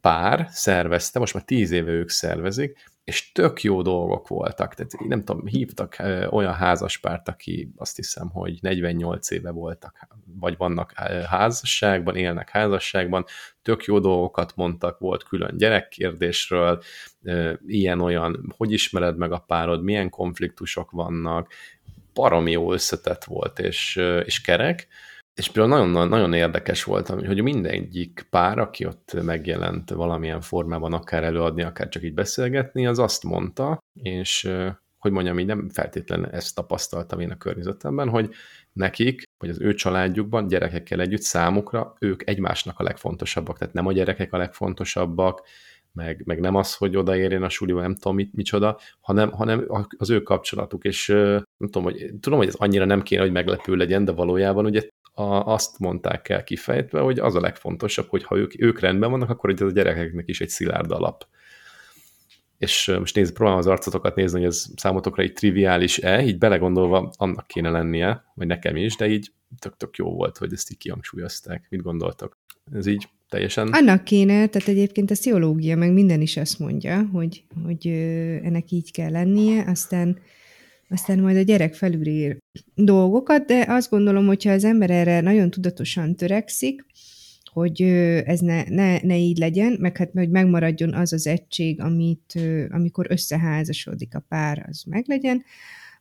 S1: pár szervezte, most már 10 éve ők szervezik, és tök jó dolgok voltak. Tehát nem tudom, hívtak olyan házaspárt, aki azt hiszem, hogy 48 éve voltak, vagy vannak házasságban, élnek házasságban, tök jó dolgokat mondtak, volt külön gyerekkérdésről, ilyen-olyan, hogy ismered meg a párod, milyen konfliktusok vannak, baromi jó összetett volt, és, és kerek, és például nagyon, nagyon érdekes volt, hogy mindegyik pár, aki ott megjelent valamilyen formában, akár előadni, akár csak így beszélgetni, az azt mondta, és hogy mondjam, így nem feltétlenül ezt tapasztaltam én a környezetemben, hogy nekik, vagy az ő családjukban, gyerekekkel együtt számukra ők egymásnak a legfontosabbak, tehát nem a gyerekek a legfontosabbak, meg, meg nem az, hogy odaérjen a suliba, nem tudom mit, micsoda, hanem, hanem az ő kapcsolatuk, és nem tudom, hogy, tudom, hogy ez annyira nem kéne, hogy meglepő legyen, de valójában ugye a, azt mondták el kifejtve, hogy az a legfontosabb, hogy ha ők, ők rendben vannak, akkor hogy ez a gyerekeknek is egy szilárd alap. És most nézd, próbálom az arcotokat nézni, hogy ez számotokra így triviális-e, így belegondolva annak kéne lennie, vagy nekem is, de így tök-tök jó volt, hogy ezt így kihangsúlyozták. Mit gondoltok? Ez így teljesen...
S2: Annak kéne, tehát egyébként a pszichológia, meg minden is azt mondja, hogy, hogy ennek így kell lennie, aztán aztán majd a gyerek felülír dolgokat, de azt gondolom, hogyha az ember erre nagyon tudatosan törekszik, hogy ez ne, ne, ne így legyen, meg hát hogy megmaradjon az az egység, amit, amikor összeházasodik a pár, az meglegyen,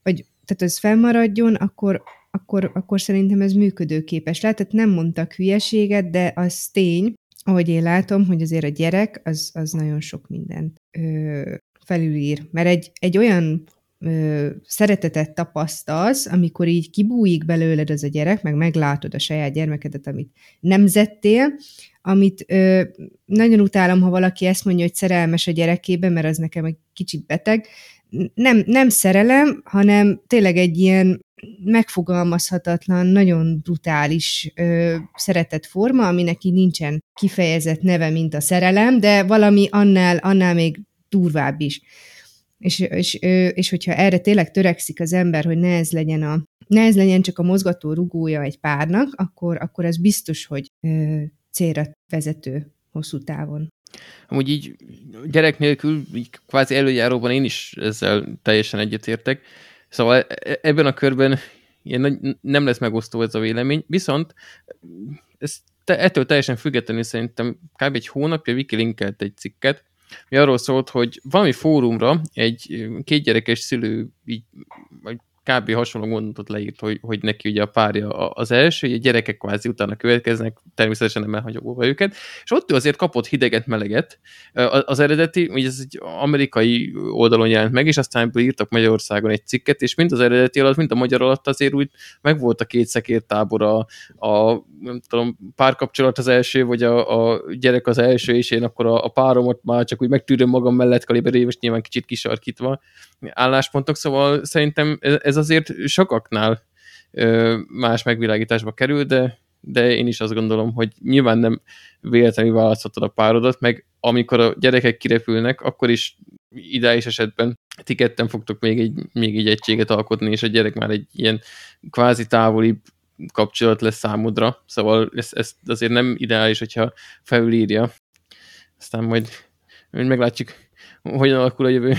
S2: vagy tehát az felmaradjon, akkor, akkor, akkor szerintem ez működőképes lehet. Tehát nem mondtak hülyeséget, de az tény, ahogy én látom, hogy azért a gyerek az, az nagyon sok mindent ö, felülír. Mert egy, egy olyan ö, szeretetet tapasztalsz, amikor így kibújik belőled az a gyerek, meg meglátod a saját gyermekedet, amit nemzettél, amit ö, nagyon utálom, ha valaki ezt mondja, hogy szerelmes a gyerekébe, mert az nekem egy kicsit beteg. Nem, nem szerelem, hanem tényleg egy ilyen megfogalmazhatatlan, nagyon brutális ö, szeretett forma, aminek így nincsen kifejezett neve, mint a szerelem, de valami annál, annál még durvább is. És, és, és hogyha erre tényleg törekszik az ember, hogy ne ez legyen, a, ne ez legyen csak a mozgató rugója egy párnak, akkor, akkor ez biztos, hogy ö, célra vezető hosszú távon.
S3: Amúgy így gyerek nélkül, így kvázi előjáróban én is ezzel teljesen egyetértek. Szóval e, e, ebben a körben nem lesz megosztó ez a vélemény, viszont ez te, ettől teljesen függetlenül szerintem kb. egy hónapja Viki linkelt egy cikket, mi arról szólt, hogy valami fórumra egy kétgyerekes szülő így, kb. hasonló gondolatot leírt, hogy, hogy neki ugye a párja az első, hogy a gyerekek kvázi utána következnek, természetesen nem elhagyogolva őket, és ott ő azért kapott hideget, meleget. Az eredeti, ugye ez egy amerikai oldalon jelent meg, és aztán ebből írtak Magyarországon egy cikket, és mind az eredeti alatt, mind a magyar alatt azért úgy meg volt a két szekértábor a, a nem tudom, párkapcsolat az első, vagy a, a gyerek az első, és én akkor a, a páromat már csak úgy megtűröm magam mellett kaliberé, most nyilván kicsit kisarkítva álláspontok, szóval szerintem ez azért sokaknál más megvilágításba kerül, de, de én is azt gondolom, hogy nyilván nem véletlenül választottad a párodat, meg amikor a gyerekek kirepülnek, akkor is ideális esetben ti ketten fogtok még egy, még egy egységet alkotni, és a gyerek már egy ilyen kvázi távoli kapcsolat lesz számodra, szóval ez, ez azért nem ideális, hogyha felülírja. Aztán majd, majd meglátjuk, hogyan alakul a jövő.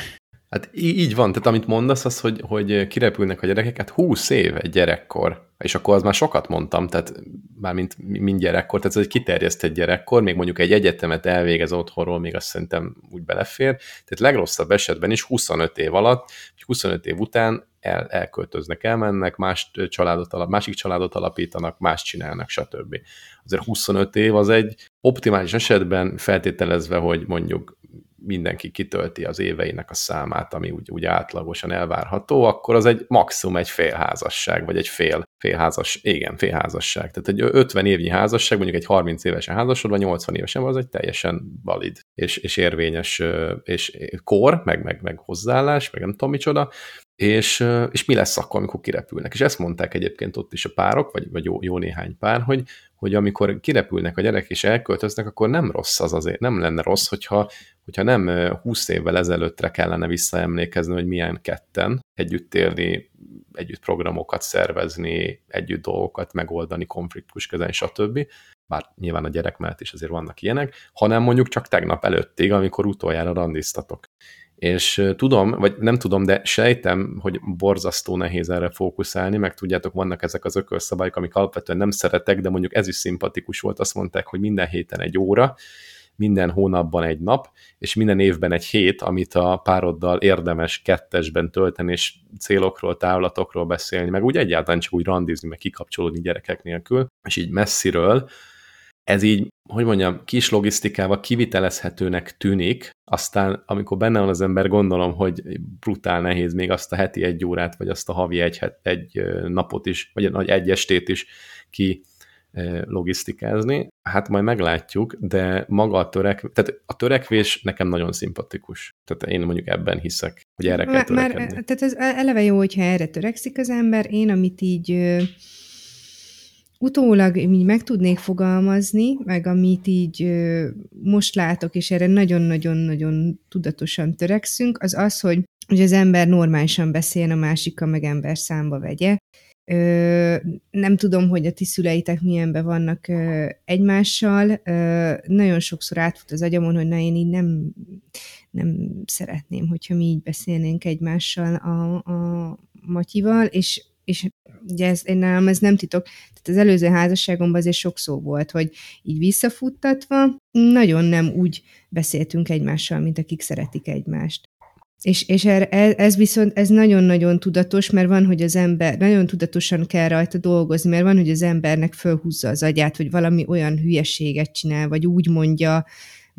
S1: Hát így van, tehát amit mondasz, az, hogy, hogy kirepülnek a gyerekek, hát 20 év egy gyerekkor, és akkor az már sokat mondtam, tehát már mint, mint gyerekkor, tehát ez egy kiterjesztett gyerekkor, még mondjuk egy egyetemet elvégez otthonról, még azt szerintem úgy belefér, tehát legrosszabb esetben is 25 év alatt, 25 év után el, elköltöznek, elmennek, más családot alap, másik családot alapítanak, más csinálnak, stb. Azért 25 év az egy optimális esetben feltételezve, hogy mondjuk mindenki kitölti az éveinek a számát, ami úgy, úgy átlagosan elvárható, akkor az egy maximum egy félházasság, vagy egy fél, félházas, igen, félházasság. Tehát egy 50 évnyi házasság, mondjuk egy 30 évesen házasodva, 80 évesen, az egy teljesen valid és, és érvényes és kor, meg, meg, meg hozzáállás, meg nem tudom micsoda, és, és mi lesz akkor, amikor kirepülnek. És ezt mondták egyébként ott is a párok, vagy, vagy jó, jó néhány pár, hogy, hogy amikor kirepülnek a gyerek és elköltöznek, akkor nem rossz az azért, nem lenne rossz, hogyha, hogyha nem 20 évvel ezelőttre kellene visszaemlékezni, hogy milyen ketten együtt élni, együtt programokat szervezni, együtt dolgokat megoldani, konfliktus kezelni, stb. Bár nyilván a gyerek mellett is azért vannak ilyenek, hanem mondjuk csak tegnap előttig, amikor utoljára randiztatok. És tudom, vagy nem tudom, de sejtem, hogy borzasztó nehéz erre fókuszálni, meg tudjátok, vannak ezek az ökölszabályok, amik alapvetően nem szeretek, de mondjuk ez is szimpatikus volt, azt mondták, hogy minden héten egy óra, minden hónapban egy nap, és minden évben egy hét, amit a pároddal érdemes kettesben tölteni, és célokról, távlatokról beszélni, meg úgy egyáltalán csak úgy randizni, meg kikapcsolódni gyerekek nélkül, és így messziről, ez így, hogy mondjam, kis logisztikával kivitelezhetőnek tűnik, aztán amikor benne van az ember, gondolom, hogy brutál nehéz még azt a heti egy órát, vagy azt a havi egy, egy napot is, vagy egy estét is ki logisztikázni. Hát majd meglátjuk, de maga a törek, tehát a törekvés nekem nagyon szimpatikus. Tehát én mondjuk ebben hiszek, hogy erre kell törekedni. Már,
S2: tehát ez eleve jó, hogyha erre törekszik az ember. Én, amit így utólag így meg tudnék fogalmazni, meg amit így most látok, és erre nagyon-nagyon-nagyon tudatosan törekszünk, az az, hogy, hogy az ember normálisan beszéljen, a másikkal meg ember számba vegye. Ö, nem tudom, hogy a ti szüleitek milyenben vannak ö, egymással. Ö, nagyon sokszor átfut az agyamon, hogy na én így nem, nem szeretném, hogyha mi így beszélnénk egymással a, a Matyival, és és ugye ez, én nálam ez nem titok, tehát az előző házasságomban azért sok szó volt, hogy így visszafuttatva nagyon nem úgy beszéltünk egymással, mint akik szeretik egymást. És, és er, ez viszont, ez nagyon-nagyon tudatos, mert van, hogy az ember, nagyon tudatosan kell rajta dolgozni, mert van, hogy az embernek fölhúzza az agyát, hogy valami olyan hülyeséget csinál, vagy úgy mondja,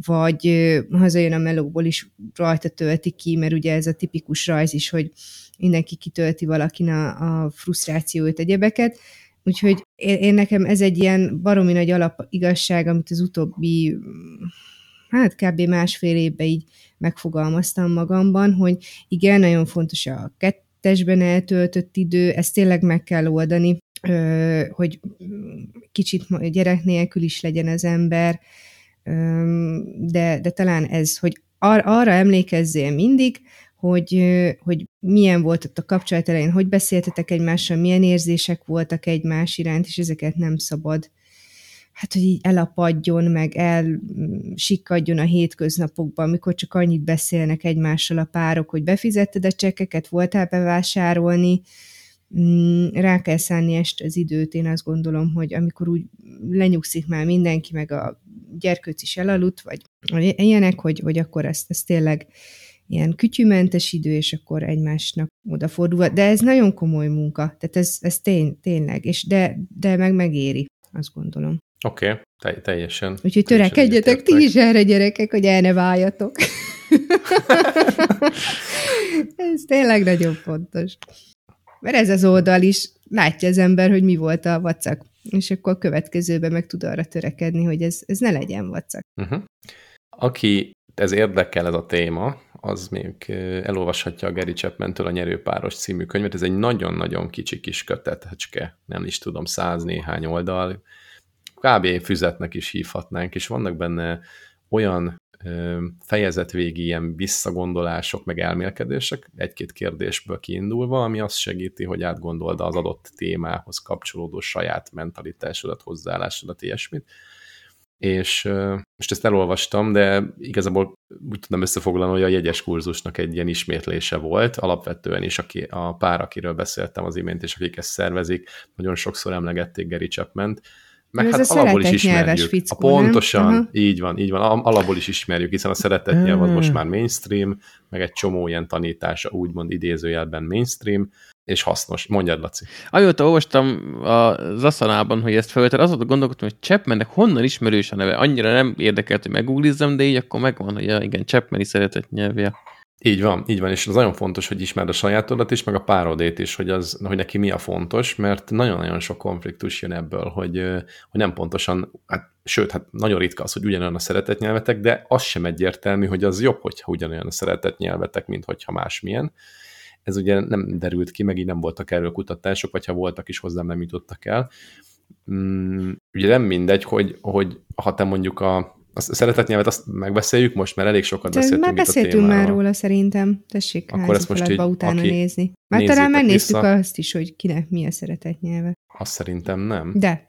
S2: vagy hazajön a melóból is rajta tölti ki, mert ugye ez a tipikus rajz is, hogy mindenki kitölti valakin a, a frusztrációt, egyebeket. Úgyhogy én, én nekem ez egy ilyen baromi nagy alap igazság, amit az utóbbi, hát kb. másfél évben így megfogalmaztam magamban, hogy igen, nagyon fontos a kettesben eltöltött idő, ezt tényleg meg kell oldani, hogy kicsit gyerek nélkül is legyen az ember, de, de talán ez, hogy ar- arra emlékezzél mindig, hogy, hogy milyen volt ott a kapcsolat elején, hogy beszéltetek egymással, milyen érzések voltak egymás iránt, és ezeket nem szabad hát, hogy így elapadjon, meg elsikkadjon a hétköznapokban, amikor csak annyit beszélnek egymással a párok, hogy befizetted a csekkeket, voltál bevásárolni, mm, rá kell szállni este az időt, én azt gondolom, hogy amikor úgy lenyugszik már mindenki, meg a gyerkőc is elaludt, vagy ilyenek, hogy, hogy akkor ezt, ezt tényleg ilyen kütyümentes idő, és akkor egymásnak odafordulva. De ez nagyon komoly munka, tehát ez, ez tény, tényleg, és de, de meg megéri, azt gondolom.
S1: Oké, okay, te, teljesen.
S2: Úgyhogy törekedjetek ti is erre, gyerekek, hogy el ne váljatok. <laughs> ez tényleg nagyon fontos. Mert ez az oldal is, látja az ember, hogy mi volt a vacak, és akkor a következőben meg tud arra törekedni, hogy ez, ez ne legyen vacak.
S1: Uh-huh. Aki ez érdekel ez a téma, az még elolvashatja a Gary Chapman-től a Nyerőpáros című könyvet. Ez egy nagyon-nagyon kicsi kis kötetecske, nem is tudom, száz néhány oldal. Kb. füzetnek is hívhatnánk, és vannak benne olyan fejezetvégi ilyen visszagondolások, meg elmélkedések, egy-két kérdésből kiindulva, ami azt segíti, hogy átgondold az adott témához kapcsolódó saját mentalitásodat, hozzáállásodat, ilyesmit és most ezt elolvastam, de igazából úgy tudom összefoglalni, hogy a jegyes kurzusnak egy ilyen ismétlése volt, alapvetően is aki, a pár, akiről beszéltem az imént, és akik ezt szervezik, nagyon sokszor emlegették Gary chapman meg Ez hát alapból is ismerjük. Fickó, a pontosan, nem? így van, így van, alapból is ismerjük, hiszen a szeretett nyelv az most már mainstream, meg egy csomó ilyen tanítása úgymond idézőjelben mainstream, és hasznos. Mondjad, Laci.
S3: Amióta olvastam a Zassanában, hogy ezt felvetett, azóta gondolkodtam, hogy Chapmannek honnan ismerős a neve. Annyira nem érdekelt, hogy megúlizzam, de így akkor megvan, hogy ja, igen, Chapmani szeretett nyelvje.
S1: Így van, így van, és az nagyon fontos, hogy ismerd a sajátodat is, meg a párodét is, hogy, az, hogy neki mi a fontos, mert nagyon-nagyon sok konfliktus jön ebből, hogy, hogy nem pontosan, hát, sőt, hát nagyon ritka az, hogy ugyanolyan a szeretett nyelvetek, de az sem egyértelmű, hogy az jobb, hogyha ugyanolyan a szeretett nyelvetek, mint hogyha másmilyen. Ez ugye nem derült ki, meg így nem voltak erről kutatások, vagy ha voltak is, hozzám nem jutottak el. Mm, ugye nem mindegy, hogy, hogy ha te mondjuk a, a szeretett nyelvet azt megbeszéljük most, mert elég sokat Te beszéltünk
S2: Már beszéltünk már róla szerintem. Tessék Akkor ezt most így, utána nézni. Már talán megnéztük vissza, azt is, hogy kinek mi a szeretett nyelve.
S1: Azt szerintem nem.
S2: De.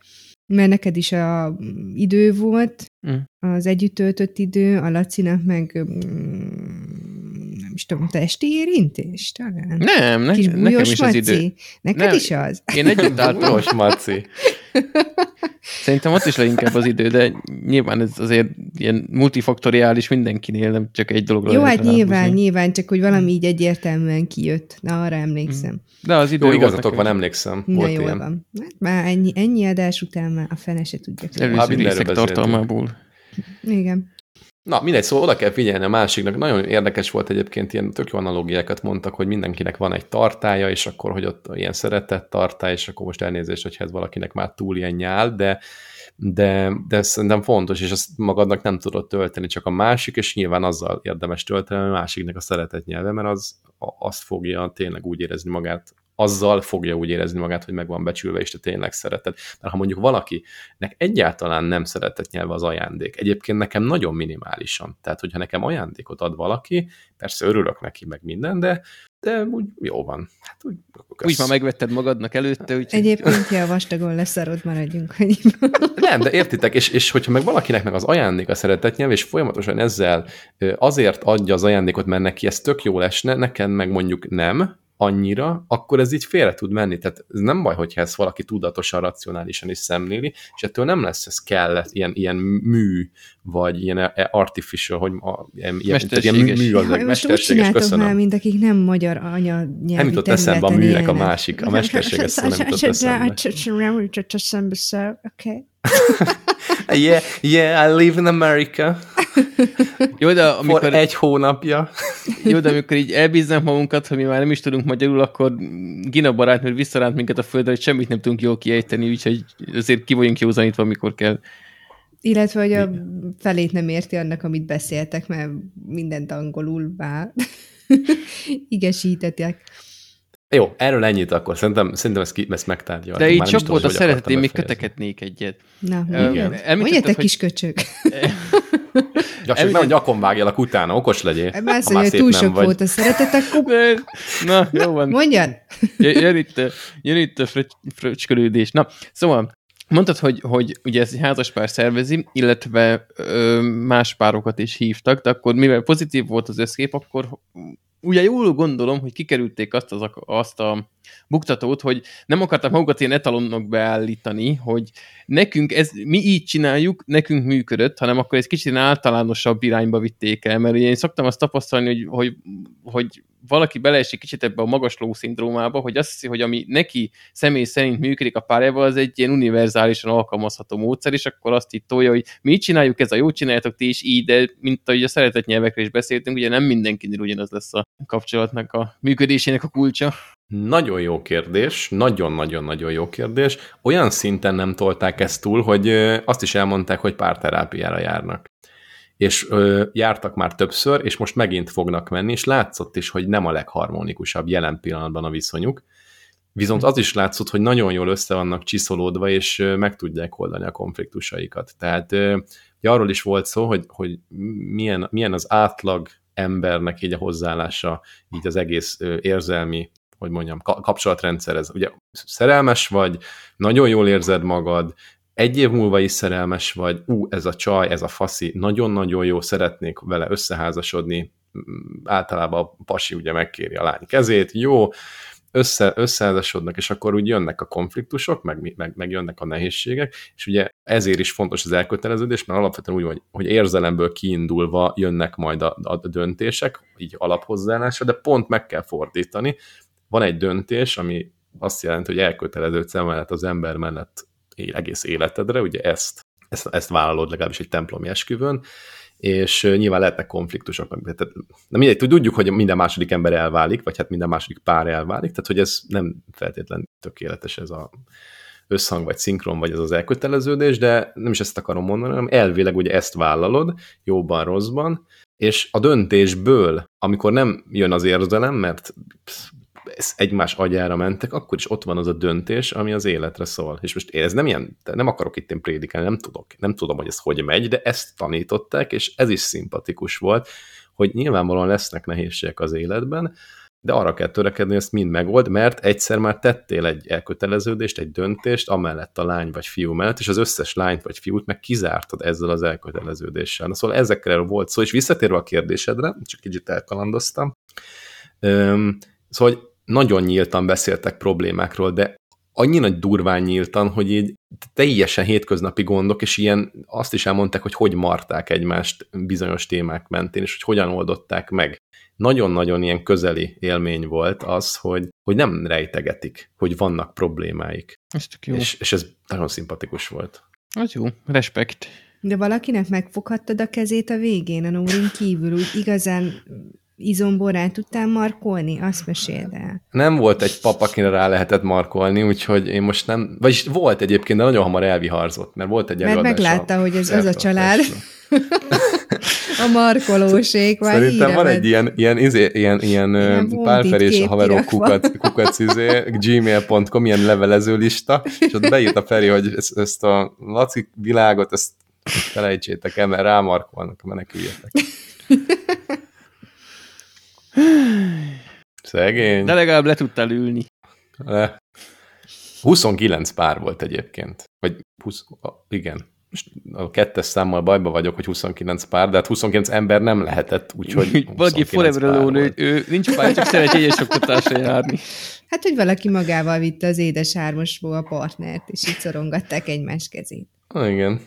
S2: Mert neked is a idő volt, mm. az együtt töltött idő, a Lacinak meg mm, is tudom, testi érintés talán?
S3: Nem, ne, Kis nekem is az idő.
S2: Neked nem, is az?
S3: Én együtt. <laughs> Bújós
S1: maci.
S3: Szerintem ott is leginkább az idő, de nyilván ez azért ilyen multifaktoriális mindenkinél, nem csak egy dologra
S2: Jó, hát nyilván, nyilván, csak hogy valami így egyértelműen kijött. Na, arra emlékszem. Hmm.
S1: De az idő Jó, igazatok van, emlékszem.
S2: Na, volt jól ilyen. van. Hát már ennyi, ennyi adás után már a fene se tudja.
S3: Előző részek tartalmából.
S2: Igen.
S1: Na, mindegy, szóval oda kell figyelni a másiknak. Nagyon érdekes volt egyébként, ilyen tök jó analógiákat mondtak, hogy mindenkinek van egy tartája, és akkor, hogy ott ilyen szeretett tartály, és akkor most elnézést, hogyha ez valakinek már túl ilyen nyál, de, de, de szerintem fontos, és azt magadnak nem tudod tölteni, csak a másik, és nyilván azzal érdemes tölteni, a másiknak a szeretett nyelve, mert az azt fogja tényleg úgy érezni magát azzal fogja úgy érezni magát, hogy meg van becsülve, és te tényleg szereted. Mert ha mondjuk valakinek egyáltalán nem szeretett nyelve az ajándék, egyébként nekem nagyon minimálisan. Tehát, hogyha nekem ajándékot ad valaki, persze örülök neki meg minden, de de úgy jó van. Hát
S3: úgy, úgy már megvetted magadnak előtte, úgy...
S2: Egyébként, ja, vastagon leszarod, maradjunk.
S1: Nem, de értitek, és, és hogyha meg valakinek meg az ajándék a szeretett nyelv, és folyamatosan ezzel azért adja az ajándékot, mert neki ez tök jó lesne, nekem meg mondjuk nem, annyira, akkor ez így félre tud menni. Tehát ez nem baj, hogyha ezt valaki tudatosan, racionálisan is szemléli, és ettől nem lesz ez kell ilyen, ilyen mű, vagy ilyen e, artificial, hogy a, ilyen, ilyen mű az egy mesterséges, köszönöm.
S2: már, mint akik nem magyar anya
S1: Nem jutott eszembe a műnek a másik, a mesterséges szó nem jutott eszembe.
S2: Nem jutott eszembe, oké.
S1: yeah, yeah, I live in America. <laughs>
S3: Jó, de amikor...
S1: For egy hónapja. <laughs>
S3: Jó, de amikor így elbíznánk magunkat, hogy mi már nem is tudunk magyarul, akkor Gina barát, mert visszaránt minket a földre, hogy semmit nem tudunk jól kiejteni, úgyhogy azért ki vagyunk józanítva, amikor kell.
S2: Illetve, hogy a felét nem érti annak, amit beszéltek, mert mindent angolul bár <laughs> igesítetek.
S1: Jó, erről ennyit akkor. Szerintem, szerintem ezt, ki, ezt megtárgyaltuk.
S3: De így csak volt a szeretet, én még kötekednék egyet.
S2: Na, igen. Mondjátok, kis köcsög. <laughs>
S1: Csak nem a nyakon vágjalak utána, okos legyél.
S2: Már hogy túl sok vagy. volt a szeretet, akkor... <laughs>
S3: Na, jó van.
S2: Mondjad! <laughs>
S3: Jön itt, jön itt a fröcskölődés. Na, szóval Mondtad, hogy, hogy ugye ez egy házaspár szervezi, illetve ö, más párokat is hívtak, de akkor mivel pozitív volt az összkép, akkor ugye jól gondolom, hogy kikerülték azt, az, azt a buktatót, hogy nem akartak magukat ilyen etalonnak beállítani, hogy nekünk ez, mi így csináljuk, nekünk működött, hanem akkor egy kicsit általánosabb irányba vitték el, mert én szoktam azt tapasztalni, hogy, hogy, hogy valaki beleesik kicsit ebbe a magasló szindrómába, hogy azt hiszi, hogy ami neki személy szerint működik a párjával, az egy ilyen univerzálisan alkalmazható módszer, és akkor azt itt tolja, hogy mi így csináljuk, ez a jó csináljátok ti is így, de mint ahogy a szeretett nyelvekre is beszéltünk, ugye nem mindenkinél ugyanaz lesz a kapcsolatnak a működésének a kulcsa.
S1: Nagyon jó kérdés, nagyon-nagyon-nagyon jó kérdés. Olyan szinten nem tolták ezt túl, hogy azt is elmondták, hogy párterápiára járnak. és ö, jártak már többször, és most megint fognak menni, és látszott is, hogy nem a legharmonikusabb jelen pillanatban a viszonyuk, viszont az is látszott, hogy nagyon jól össze vannak csiszolódva, és meg tudják oldani a konfliktusaikat. Tehát ö, arról is volt szó, hogy, hogy milyen, milyen az átlag embernek így a hozzáállása, így az egész érzelmi hogy mondjam, kapcsolatrendszerez. Ugye szerelmes vagy, nagyon jól érzed magad, egy év múlva is szerelmes vagy, ú, ez a csaj, ez a faszi, nagyon-nagyon jó, szeretnék vele összeházasodni, általában a pasi ugye megkéri a lány kezét, jó, össze, összeházasodnak, és akkor úgy jönnek a konfliktusok, meg, meg, meg jönnek a nehézségek, és ugye ezért is fontos az elköteleződés, mert alapvetően úgy, hogy, hogy érzelemből kiindulva jönnek majd a, a döntések, így alaphozzáállásra, de pont meg kell fordítani. Van egy döntés, ami azt jelenti, hogy elköteleződsz mellett az ember mellett egész életedre, ugye ezt, ezt, ezt vállalod legalábbis egy templomi esküvőn, és nyilván lehetnek konfliktusok. Tehát, de mindegy, tudjuk, hogy minden második ember elválik, vagy hát minden második pár elválik, tehát hogy ez nem feltétlen tökéletes ez a összhang, vagy szinkron, vagy ez az elköteleződés, de nem is ezt akarom mondani, hanem elvileg ugye ezt vállalod, jóban, rosszban, és a döntésből, amikor nem jön az érzelem, mert egymás agyára mentek, akkor is ott van az a döntés, ami az életre szól. És most ez nem ilyen, nem akarok itt én prédikálni, nem tudok, nem tudom, hogy ez hogy megy, de ezt tanították, és ez is szimpatikus volt, hogy nyilvánvalóan lesznek nehézségek az életben, de arra kell törekedni, hogy ezt mind megold, mert egyszer már tettél egy elköteleződést, egy döntést, amellett a lány vagy fiú mellett, és az összes lányt vagy fiút meg kizártad ezzel az elköteleződéssel. Na, szóval ezekről volt szó, és visszatérve a kérdésedre, csak kicsit elkalandoztam, Üm, szóval, hogy nagyon nyíltan beszéltek problémákról, de annyi nagy durván nyíltan, hogy így teljesen hétköznapi gondok, és ilyen azt is elmondták, hogy hogy marták egymást bizonyos témák mentén, és hogy hogyan oldották meg. Nagyon-nagyon ilyen közeli élmény volt az, hogy, hogy nem rejtegetik, hogy vannak problémáik.
S3: Ez tök jó.
S1: És, és ez nagyon szimpatikus volt.
S3: Az jó, respekt.
S2: De valakinek megfoghattad a kezét a végén, a Nórin kívül, úgy igazán izomborán tudtál markolni? Azt meséld el.
S1: Nem volt egy pap, akire rá lehetett markolni, úgyhogy én most nem... Vagyis volt egyébként, de nagyon hamar elviharzott, mert volt egy
S2: Mert meglátta, hogy ez az a család. <laughs> a markolóség.
S1: Már Szerintem van egy ilyen, ilyen, izé, ilyen, ilyen, ilyen és a haverok kukat, kukat izé, gmail.com, ilyen levelező lista, és ott beírt a Feri, hogy ezt, ezt a Laci világot, ezt felejtsétek el, mert rámarkolnak, meneküljetek. <laughs> Szegény.
S3: De legalább le tudtál ülni.
S1: Le. 29 pár volt egyébként. Vagy 20, igen. Most a kettes számmal bajba vagyok, hogy 29 pár, de hát 29 ember nem lehetett, úgyhogy
S3: Valaki forever alone, ő, ő nincs pár, csak szeret egyes oktatásra járni.
S2: Hát, hogy valaki magával vitte az édes hármasból a partnert, és így szorongatták egymás kezét.
S1: Ah, igen.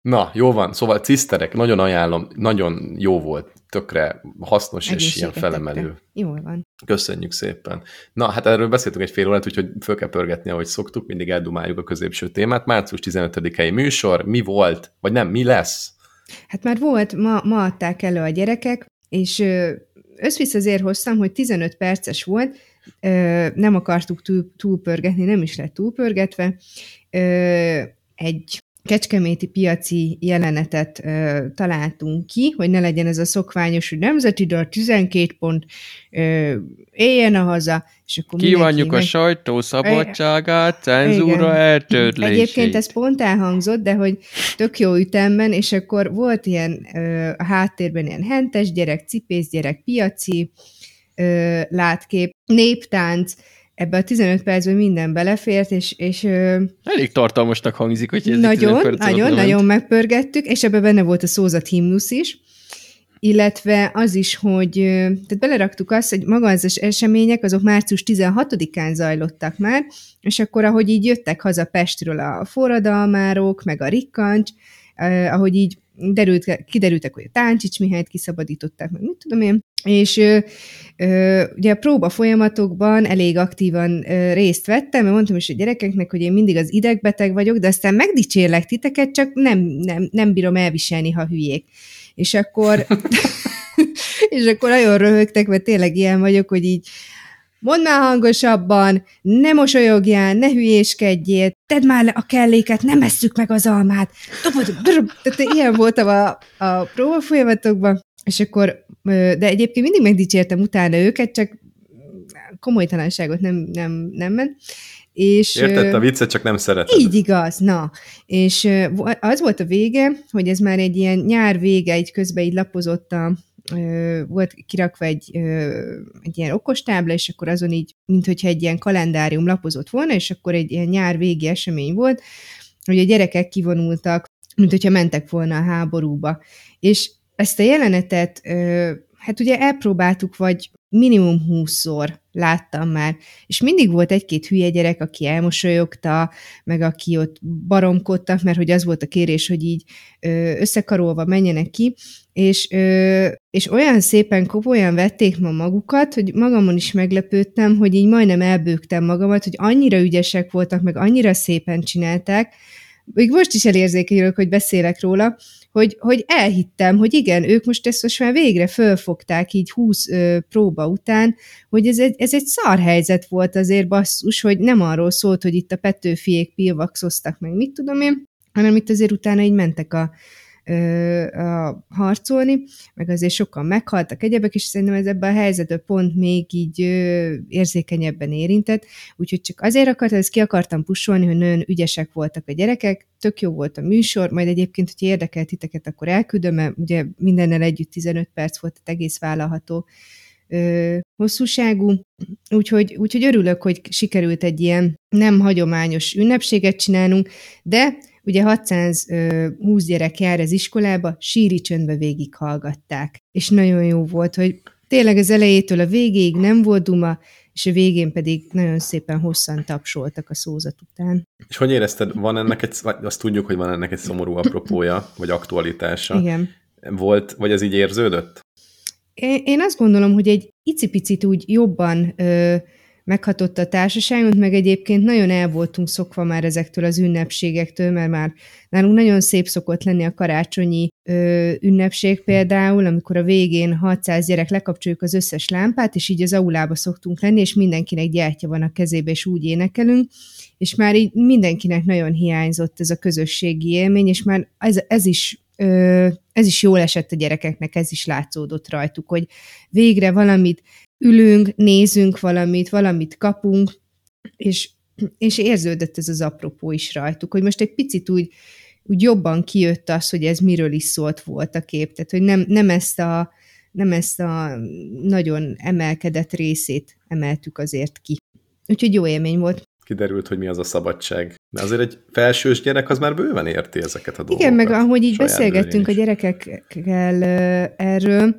S1: Na, jó van. Szóval ciszterek, nagyon ajánlom, nagyon jó volt, tökre hasznos és ilyen felemelő.
S2: Jól van.
S1: Köszönjük szépen. Na, hát erről beszéltünk egy fél órát, úgyhogy föl kell pörgetni, ahogy szoktuk, mindig eldumáljuk a középső témát. Március 15-i műsor, mi volt, vagy nem, mi lesz?
S2: Hát már volt, ma, ma adták elő a gyerekek, és összvisz azért hoztam, hogy 15 perces volt, nem akartuk túl, túlpörgetni, nem is lett túlpörgetve. Egy kecskeméti piaci jelenetet ö, találtunk ki, hogy ne legyen ez a szokványos, hogy nemzeti dal 12 pont, ö, éljen a haza, és akkor
S3: Kívánjuk meg... a sajtó szabadságát, cenzúra eltörlését.
S2: Egyébként ez pont elhangzott, de hogy tök jó ütemben, és akkor volt ilyen ö, a háttérben ilyen hentes gyerek, cipész gyerek, piaci ö, látkép, néptánc, ebbe a 15 percben minden belefért, és... és
S3: Elég tartalmasnak hangzik, hogy
S2: ez Nagyon, nagyon, nagyon megpörgettük, és ebbe benne volt a szózat himnusz is, illetve az is, hogy tehát beleraktuk azt, hogy maga az események, azok március 16-án zajlottak már, és akkor, ahogy így jöttek haza Pestről a forradalmárok, meg a rikkancs, ahogy így derült, kiderültek, hogy a Táncsics Mihályt kiszabadították, meg mit tudom én, és ö, ö, ugye a próba folyamatokban elég aktívan ö, részt vettem, mert mondtam is a gyerekeknek, hogy én mindig az idegbeteg vagyok, de aztán megdicsérlek titeket, csak nem, nem, nem bírom elviselni, ha hülyék. És akkor, <laughs> <laughs> és akkor nagyon röhögtek, mert tényleg ilyen vagyok, hogy így mondd már hangosabban, ne mosolyogjál, ne hülyéskedjél, tedd már le a kelléket, nem esszük meg az almát. Tehát ilyen voltam a, a próba folyamatokban, és akkor, de egyébként mindig megdicsértem utána őket, csak komolytalanságot nem, nem, nem ment. És,
S1: Értette a viccet, csak nem szereted.
S2: Így igaz, na. És az volt a vége, hogy ez már egy ilyen nyár vége, egy közben így lapozott a, volt kirakva egy, egy ilyen okostábla, és akkor azon így, mint hogyha egy ilyen kalendárium lapozott volna, és akkor egy ilyen nyár végi esemény volt, hogy a gyerekek kivonultak, mint hogyha mentek volna a háborúba. És ezt a jelenetet, hát ugye elpróbáltuk, vagy minimum húszszor láttam már, és mindig volt egy-két hülye gyerek, aki elmosolyogta, meg aki ott baromkodtak, mert hogy az volt a kérés, hogy így összekarolva menjenek ki, és, és olyan szépen komolyan vették ma magukat, hogy magamon is meglepődtem, hogy így majdnem elbőgtem magamat, hogy annyira ügyesek voltak, meg annyira szépen csinálták, még most is elérzékenyülök, hogy beszélek róla, hogy, hogy elhittem, hogy igen, ők most ezt most már végre fölfogták így 20 ö, próba után, hogy ez egy, ez egy szar helyzet volt azért basszus, hogy nem arról szólt, hogy itt a Petőfiék pilvaxoztak meg, mit tudom én, hanem itt azért utána így mentek a, a harcolni, meg azért sokan meghaltak egyebek, és szerintem ez ebben a helyzetben pont még így ö, érzékenyebben érintett, úgyhogy csak azért akartam, ezt ki akartam pusolni, hogy nagyon ügyesek voltak a gyerekek, tök jó volt a műsor, majd egyébként, hogyha érdekel titeket, akkor elküldöm, mert ugye mindennel együtt 15 perc volt, tehát egész vállalható ö, hosszúságú, úgyhogy, úgyhogy örülök, hogy sikerült egy ilyen nem hagyományos ünnepséget csinálnunk, de Ugye 620 gyerek jár az iskolába, síri csöndbe végighallgatták. És nagyon jó volt, hogy tényleg az elejétől a végéig nem volt duma, és a végén pedig nagyon szépen hosszan tapsoltak a szózat után.
S1: És hogy érezted, van ennek egy, azt tudjuk, hogy van ennek egy szomorú apropója, vagy aktualitása.
S2: Igen.
S1: Volt, vagy ez így érződött?
S2: Én, én azt gondolom, hogy egy icipicit úgy jobban ö, meghatotta a társaságot, meg egyébként nagyon el voltunk szokva már ezektől az ünnepségektől, mert már nálunk nagyon szép szokott lenni a karácsonyi ö, ünnepség például, amikor a végén 600 gyerek lekapcsoljuk az összes lámpát, és így az aulába szoktunk lenni, és mindenkinek gyertya van a kezébe, és úgy énekelünk, és már így mindenkinek nagyon hiányzott ez a közösségi élmény, és már ez, ez is ez is jól esett a gyerekeknek, ez is látszódott rajtuk, hogy végre valamit ülünk, nézünk valamit, valamit kapunk, és, és érződött ez az apropó is rajtuk, hogy most egy picit úgy, úgy jobban kijött az, hogy ez miről is szólt volt a kép, tehát hogy nem, nem ezt a nem ezt a nagyon emelkedett részét emeltük azért ki. Úgyhogy jó élmény volt.
S1: Kiderült, hogy mi az a szabadság. De azért egy felsős gyerek az már bőven érti ezeket a dolgokat.
S2: Igen, meg ahogy így beszélgettünk a gyerekekkel erről,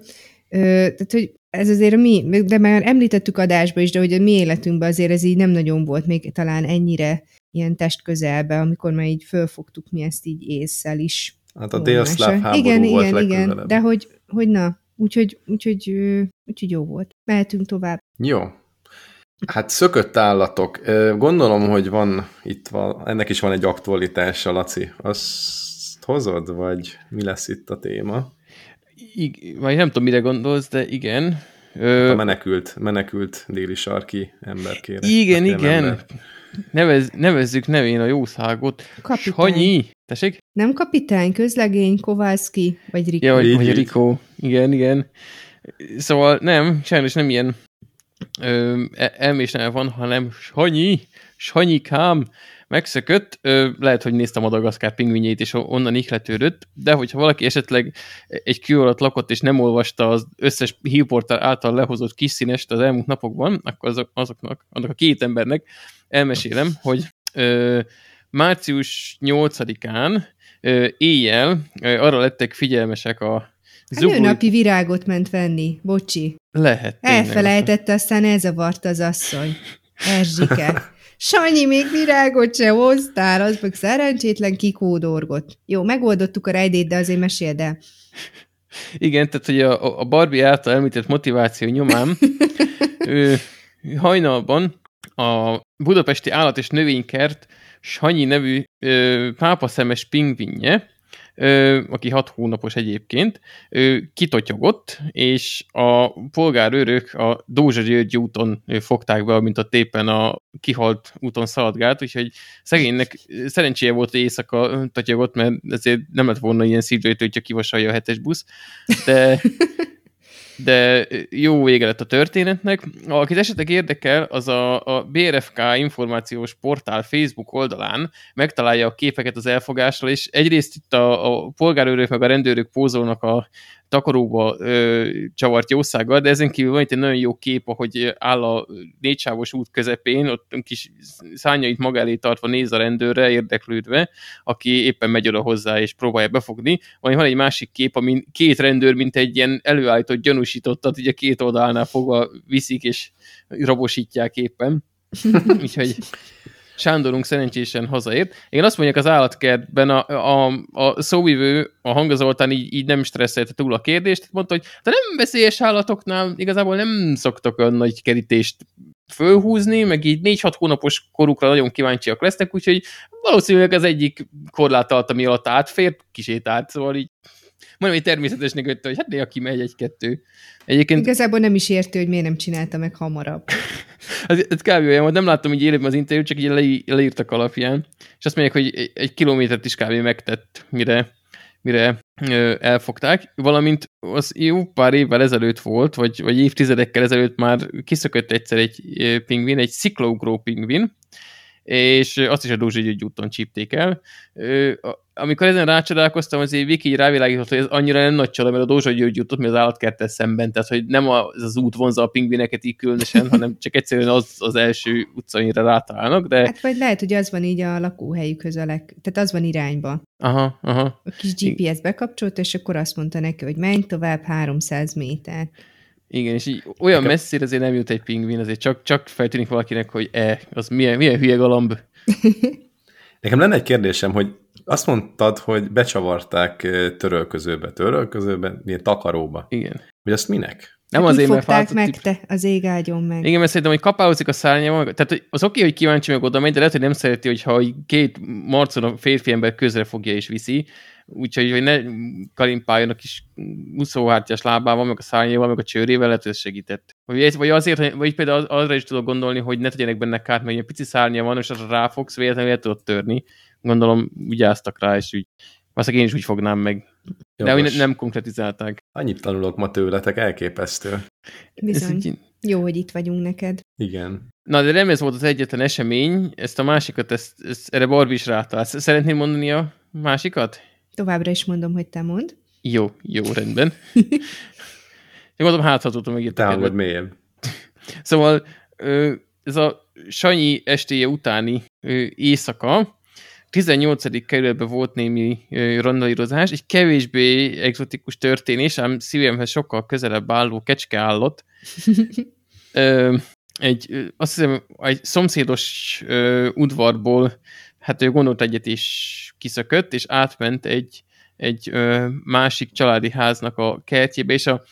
S2: tehát, hogy ez azért mi, de már említettük adásba is, de hogy a mi életünkben azért ez így nem nagyon volt még talán ennyire ilyen test közelbe, amikor már így fölfogtuk mi ezt így észszel is.
S1: Hát a délszláv háború
S2: igen,
S1: volt
S2: igen, igen, de hogy, hogy na, úgyhogy, úgyhogy, úgyhogy jó volt. Mehetünk tovább.
S1: Jó. Hát szökött állatok. Gondolom, hogy van itt van, ennek is van egy aktualitása, Laci. Azt hozod, vagy mi lesz itt a téma?
S3: ig- vagy nem tudom, mire gondolsz, de igen.
S1: Ö... A menekült, menekült déli sarki emberkére.
S3: Igen, igen. Nevez, nevezzük nevén a jószágot. Kapitány. Sanyi. Tessék?
S2: Nem kapitány, közlegény, Kovalszki, vagy Rikó.
S3: Ja, vagy, vagy Rikó. Igen, igen. Szóval nem, sajnos nem ilyen ö, e-, elmés van, hanem Sanyi, Sanyikám, megszökött, ö, lehet, hogy néztem a Madagaszkár pingvinjét, és onnan ihletődött, de hogyha valaki esetleg egy kő alatt lakott, és nem olvasta az összes hírportál által lehozott kis színest az elmúlt napokban, akkor azok, azoknak, annak a két embernek elmesélem, hogy ö, március 8-án ö, éjjel arra lettek figyelmesek a
S2: Zubul... napi virágot ment venni, bocsi.
S3: Lehet.
S2: Elfelejtette, aztán elzavart az asszony. Erzsike. Sanyi, még virágot se hoztál, az meg szerencsétlen kikódorgott. Jó, megoldottuk a rejdét, de azért meséld el.
S3: Igen, tehát hogy a, a Barbie által említett motiváció nyomán <laughs> ő, hajnalban a Budapesti Állat és Növénykert Sanyi nevű ö, pápaszemes pingvinje aki hat hónapos egyébként, kitotyogott, és a polgárőrök a Dózsa György úton fogták be, mint a tépen a kihalt úton szaladgált, úgyhogy szegénynek szerencséje volt, hogy éjszaka totyogott, mert ezért nem lett volna ilyen szívlőtő, hogyha kivasalja a hetes busz, de <laughs> de jó vége lett a történetnek. Akit esetleg érdekel, az a, a BRFK információs portál Facebook oldalán megtalálja a képeket az elfogásról, és egyrészt itt a, a polgárőrök meg a rendőrök pózolnak a takaróba ö, csavart jószággal, de ezen kívül van itt egy nagyon jó kép, ahogy áll a négysávos út közepén, ott kis szányait maga elé tartva néz a rendőrre, érdeklődve, aki éppen megy oda hozzá és próbálja befogni. Vagy van egy másik kép, amin két rendőr, mint egy ilyen előállított gyanúsítottat, ugye két oldalánál fogva viszik és rabosítják éppen. <laughs> Úgyhogy Sándorunk szerencsésen hazaért. Én azt mondják az állatkertben a, a, a szóvivő, a hangazoltán így, így nem stresszelte túl a kérdést, mondta, hogy te nem veszélyes állatoknál igazából nem szoktak olyan nagy kerítést fölhúzni, meg így 4-6 hónapos korukra nagyon kíváncsiak lesznek, úgyhogy valószínűleg az egyik korlát alatt, ami alatt átfér, kisétált, szóval így mondom, hogy természetesnek ötte, hogy hát néha kimegy egy-kettő.
S2: Egyébként... Igazából nem is értő, hogy miért nem csinálta meg hamarabb. <laughs>
S3: ez, ez kb. olyan volt, nem láttam így élőben az interjút, csak így le, leírtak alapján, és azt mondják, hogy egy, kilométert is kb. megtett, mire, mire elfogták, valamint az jó pár évvel ezelőtt volt, vagy, vagy évtizedekkel ezelőtt már kiszökött egyszer egy pingvin, egy sziklógró pingvin, és azt is a Dózsa úton csípték el amikor ezen rácsodálkoztam, azért Viki rávilágított, hogy ez annyira nem nagy csoda, mert a Dózsa György jutott, mi az állatkertes szemben, tehát hogy nem az, az út vonza a pingvineket így különösen, hanem csak egyszerűen az az első utca, amire rátalálnak, de...
S2: Hát vagy lehet, hogy az van így a lakóhelyükhöz a leg... tehát az van irányba.
S3: Aha, aha.
S2: A kis GPS bekapcsolt, és akkor azt mondta neki, hogy menj tovább 300 méter.
S3: Igen, és így olyan Nekem... messzire azért nem jut egy pingvin, azért csak, csak feltűnik valakinek, hogy e, az milyen, milyen hülye galamb. <laughs>
S1: Nekem lenne egy kérdésem, hogy azt mondtad, hogy becsavarták törölközőbe, törölközőbe, milyen takaróba.
S3: Igen.
S1: Hogy azt minek?
S2: Nem hát azért, mert fázott, meg te, az ég ágyon meg.
S3: Igen, mert szerintem, hogy kapálózik a szárnya, tehát az oké, hogy kíváncsi meg oda megy, de lehet, hogy nem szereti, hogyha két marcon a férfi ember közre fogja és viszi, úgyhogy hogy ne kalimpáljon a kis úszóhártyás lábával, meg a szárnyával, meg a csőrével, lehet, hogy ez segített. Vagy, vagy azért, vagy például arra is tudok gondolni, hogy ne tegyenek benne kárt, mert egy pici szárnya van, és arra ráfogsz, véletlenül el tudod törni. Gondolom, vigyáztak rá, és úgy Valószínűleg én is úgy fognám meg. Jogos. De nem konkretizálták.
S1: Annyit tanulok ma tőletek, elképesztő.
S2: Bizony. Így... Jó, hogy itt vagyunk neked.
S1: Igen.
S3: Na, de nem ez volt az egyetlen esemény, ezt a másikat, ezt, ezt erre Barbie is rátalált. Szeretnél mondani a másikat?
S2: Továbbra is mondom, hogy te mond.
S3: Jó, jó, rendben. <laughs> Én mondom, hát ha tudom megírni.
S1: Te mélyebb. <laughs>
S3: Szóval ez a Sanyi estéje utáni éjszaka, 18. kerületben volt némi randalírozás, egy kevésbé egzotikus történés, ám szívemhez sokkal közelebb álló kecske állott. <laughs> egy, azt hiszem, egy szomszédos udvarból, hát ő gondolt egyet is kiszökött, és átment egy, egy másik családi háznak a kertjébe, és a,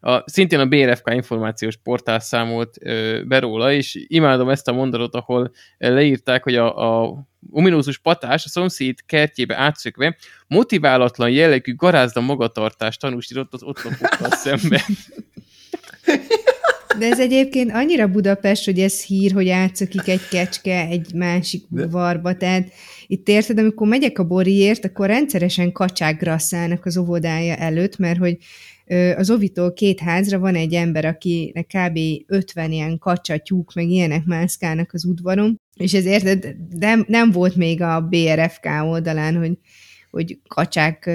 S3: a, szintén a BRFK információs portál számolt ö, be róla, és imádom ezt a mondatot, ahol leírták, hogy a, a ominózus patás a szomszéd kertjébe átszökve motiválatlan jellegű garázda magatartást tanúsított az ott szemben. <laughs>
S2: De ez egyébként annyira Budapest, hogy ez hír, hogy átszökik egy kecske egy másik varba, tehát itt érted, amikor megyek a boriért, akkor rendszeresen kacsák grasszálnak az óvodája előtt, mert hogy az Ovitól két házra van egy ember, akinek kb. 50 ilyen kacsa, tyúk, meg ilyenek mászkálnak az udvaron, és ezért nem, nem volt még a BRFK oldalán, hogy, hogy kacsák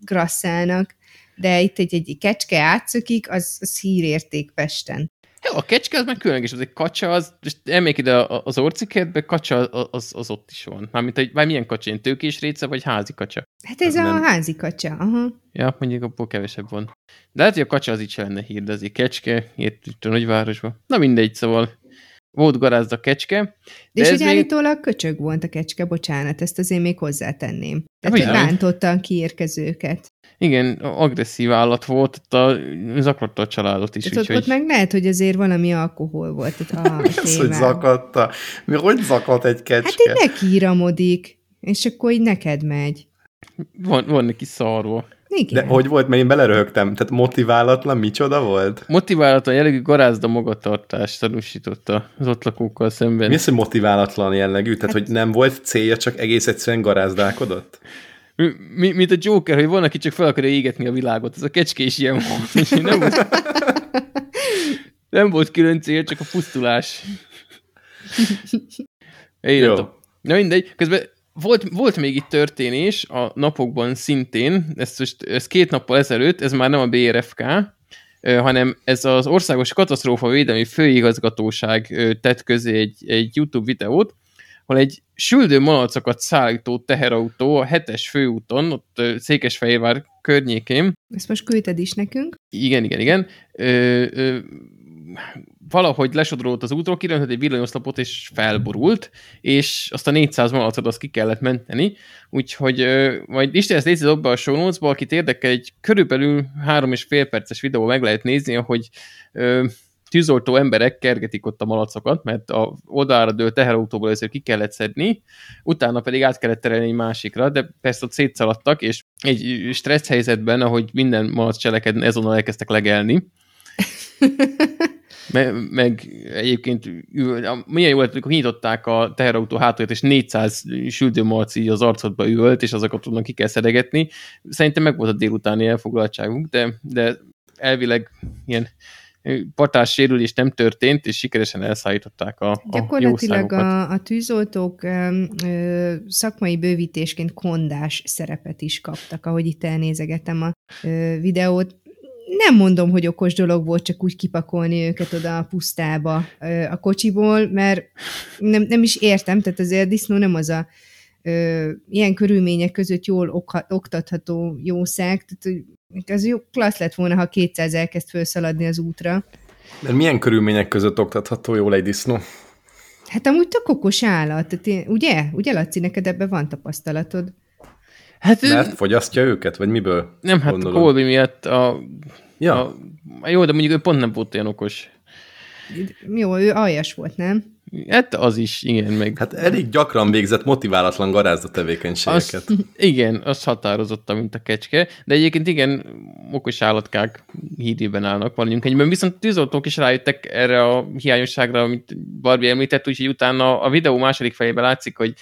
S2: grasszálnak, de itt egy, egy kecske átszökik, az, az hírérték Pesten.
S3: Ja, a kecske az meg különleges, az egy kacsa, az, és emlék ide az orcikertbe, kacsa az, az, ott is van. Mármint, hogy vagy milyen kacsa, én tőkés réce, vagy házi kacsa?
S2: Hát ez hát a nem... házi kacsa, aha.
S3: Ja, mondjuk abból kevesebb van. De lehet, hogy a kacsa az így lenne hír, de azért kecske, itt, itt a nagyvárosban. Na mindegy, szóval volt garázda kecske.
S2: De és hogy még... állítólag köcsög volt a kecske, bocsánat, ezt azért még hozzátenném. Tehát, hogy bántotta a kiérkezőket.
S3: Igen, agresszív állat volt, ott a, zaklatta a családot is.
S2: Tehát ott, ott meg lehet, hogy azért valami alkohol volt itt a <laughs>
S1: Mi az, hogy zaklatta? Mi hogy zaklat egy kecske?
S2: Hát így nekíramodik, és akkor így neked megy.
S3: Van, van neki szarva.
S1: Igen. De hogy volt, mert én beleröhögtem. Tehát motiválatlan, micsoda volt?
S3: Motiválatlan jellegű garázda magatartást tanúsította az ott lakókkal szemben.
S1: Mi az, hogy motiválatlan jellegű? Tehát, hát... hogy nem volt célja, csak egész egyszerűen garázdálkodott?
S3: Mi, mint a Joker, hogy van, aki csak fel akarja égetni a világot. Ez a kecske is ilyen volt. <laughs> Nem volt, nem volt külön cél, csak a pusztulás. Én Na mindegy. Közben volt, volt még itt történés a napokban szintén, ezt most, ez két nappal ezelőtt, ez már nem a BRFK, hanem ez az Országos Katasztrófa Védelmi Főigazgatóság tett közé egy, egy YouTube videót, ahol egy süldő malacokat szállító teherautó a hetes főúton, ott Székesfehérvár környékén.
S2: Ezt most küldted is nekünk.
S3: Igen, igen, igen. Ö, ö, valahogy lesodrolt az útról, kiröntött egy villanyoszlopot, és felborult, és azt a 400 malacot azt ki kellett menteni, úgyhogy ö, majd Isten ezt nézze be a show notes akit érdekel, egy körülbelül három és fél perces videó meg lehet nézni, ahogy ö, tűzoltó emberek kergetik ott a malacokat, mert a oldalra dőlt teherautóból ezért ki kellett szedni, utána pedig át kellett terelni egy másikra, de persze ott szétszaladtak, és egy stressz helyzetben, ahogy minden malac cselekedni, ezonnal elkezdtek legelni. <laughs> meg, meg egyébként milyen jó lett, amikor nyitották a teherautó hátulját, és 400 süldőmalc így az arcodba üvölt, és azokat tudnak ki kell szedegetni. Szerintem meg volt a délutáni elfoglaltságunk, de, de elvileg ilyen patás sérülés nem történt, és sikeresen elszállították a, a
S2: Gyakorlatilag a, a tűzoltók ö, szakmai bővítésként kondás szerepet is kaptak, ahogy itt elnézegetem a ö, videót. Nem mondom, hogy okos dolog volt csak úgy kipakolni őket oda a pusztába a kocsiból, mert nem, nem is értem, tehát azért a disznó nem az a ö, ilyen körülmények között jól ok, oktatható jószág, tehát az jó, klassz lett volna, ha 200 elkezd felszaladni az útra.
S1: De milyen körülmények között oktatható jól egy disznó?
S2: Hát amúgy tök okos állat, tehát én, ugye? Ugye, Laci, neked ebben van tapasztalatod?
S1: Hát Mert ő... fogyasztja őket, vagy miből?
S3: Nem, hát gondolod? a Colby miatt a, ja. a... Jó, de mondjuk ő pont nem volt olyan okos.
S2: Jó, ő aljas volt, nem?
S3: Hát az is, igen, meg...
S1: Hát elég gyakran végzett motiválatlan garázda tevékenységeket.
S3: Azt, igen, az határozottan, mint a kecske, de egyébként igen, okos állatkák hírében állnak valamelyik egyben, viszont tűzoltók is rájöttek erre a hiányosságra, amit Barbie említett, úgyhogy utána a videó második fejében látszik, hogy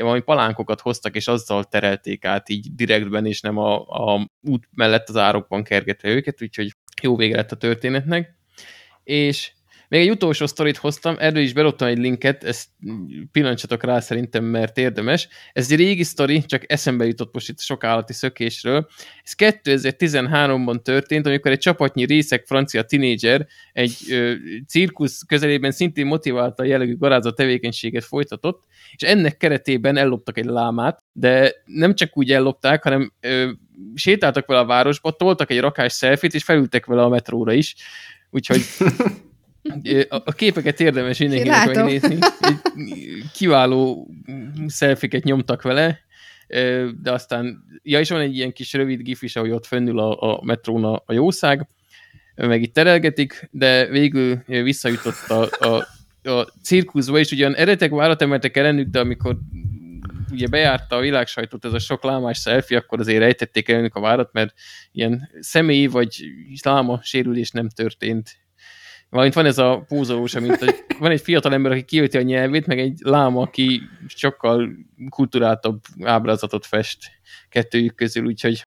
S3: valami palánkokat hoztak, és azzal terelték át így direktben, és nem a, a út mellett az árokban kergetve őket, úgyhogy jó vége lett a történetnek. És még egy utolsó sztorit hoztam, erről is belottam egy linket, ezt pillantsatok rá szerintem, mert érdemes. Ez egy régi sztori, csak eszembe jutott most itt sok állati szökésről. Ez 2013-ban történt, amikor egy csapatnyi részek francia tinédzser egy ö, cirkusz közelében szintén motiválta a jellegű garázat tevékenységet folytatott, és ennek keretében elloptak egy lámát, de nem csak úgy ellopták, hanem ö, sétáltak vele a városba, toltak egy rakás szelfit, és felültek vele a metróra is. Úgyhogy <laughs> A képeket érdemes mindenkinek megnézni. Kiváló szelfiket nyomtak vele, de aztán, ja, és van egy ilyen kis rövid gif is, ahogy ott fönnül a, a metrón a, a jószág, meg itt terelgetik, de végül visszajutott a, a, a cirkuszba, és ugyan eredetek várat emeltek ellenük, de amikor ugye bejárta a világsajtót ez a sok lámás selfie, akkor azért rejtették ellenük a várat, mert ilyen személyi vagy láma sérülés nem történt Valamint van ez a pózolós, mint hogy van egy fiatal ember, aki kiölti a nyelvét, meg egy láma, aki sokkal kulturáltabb ábrázatot fest kettőjük közül, úgyhogy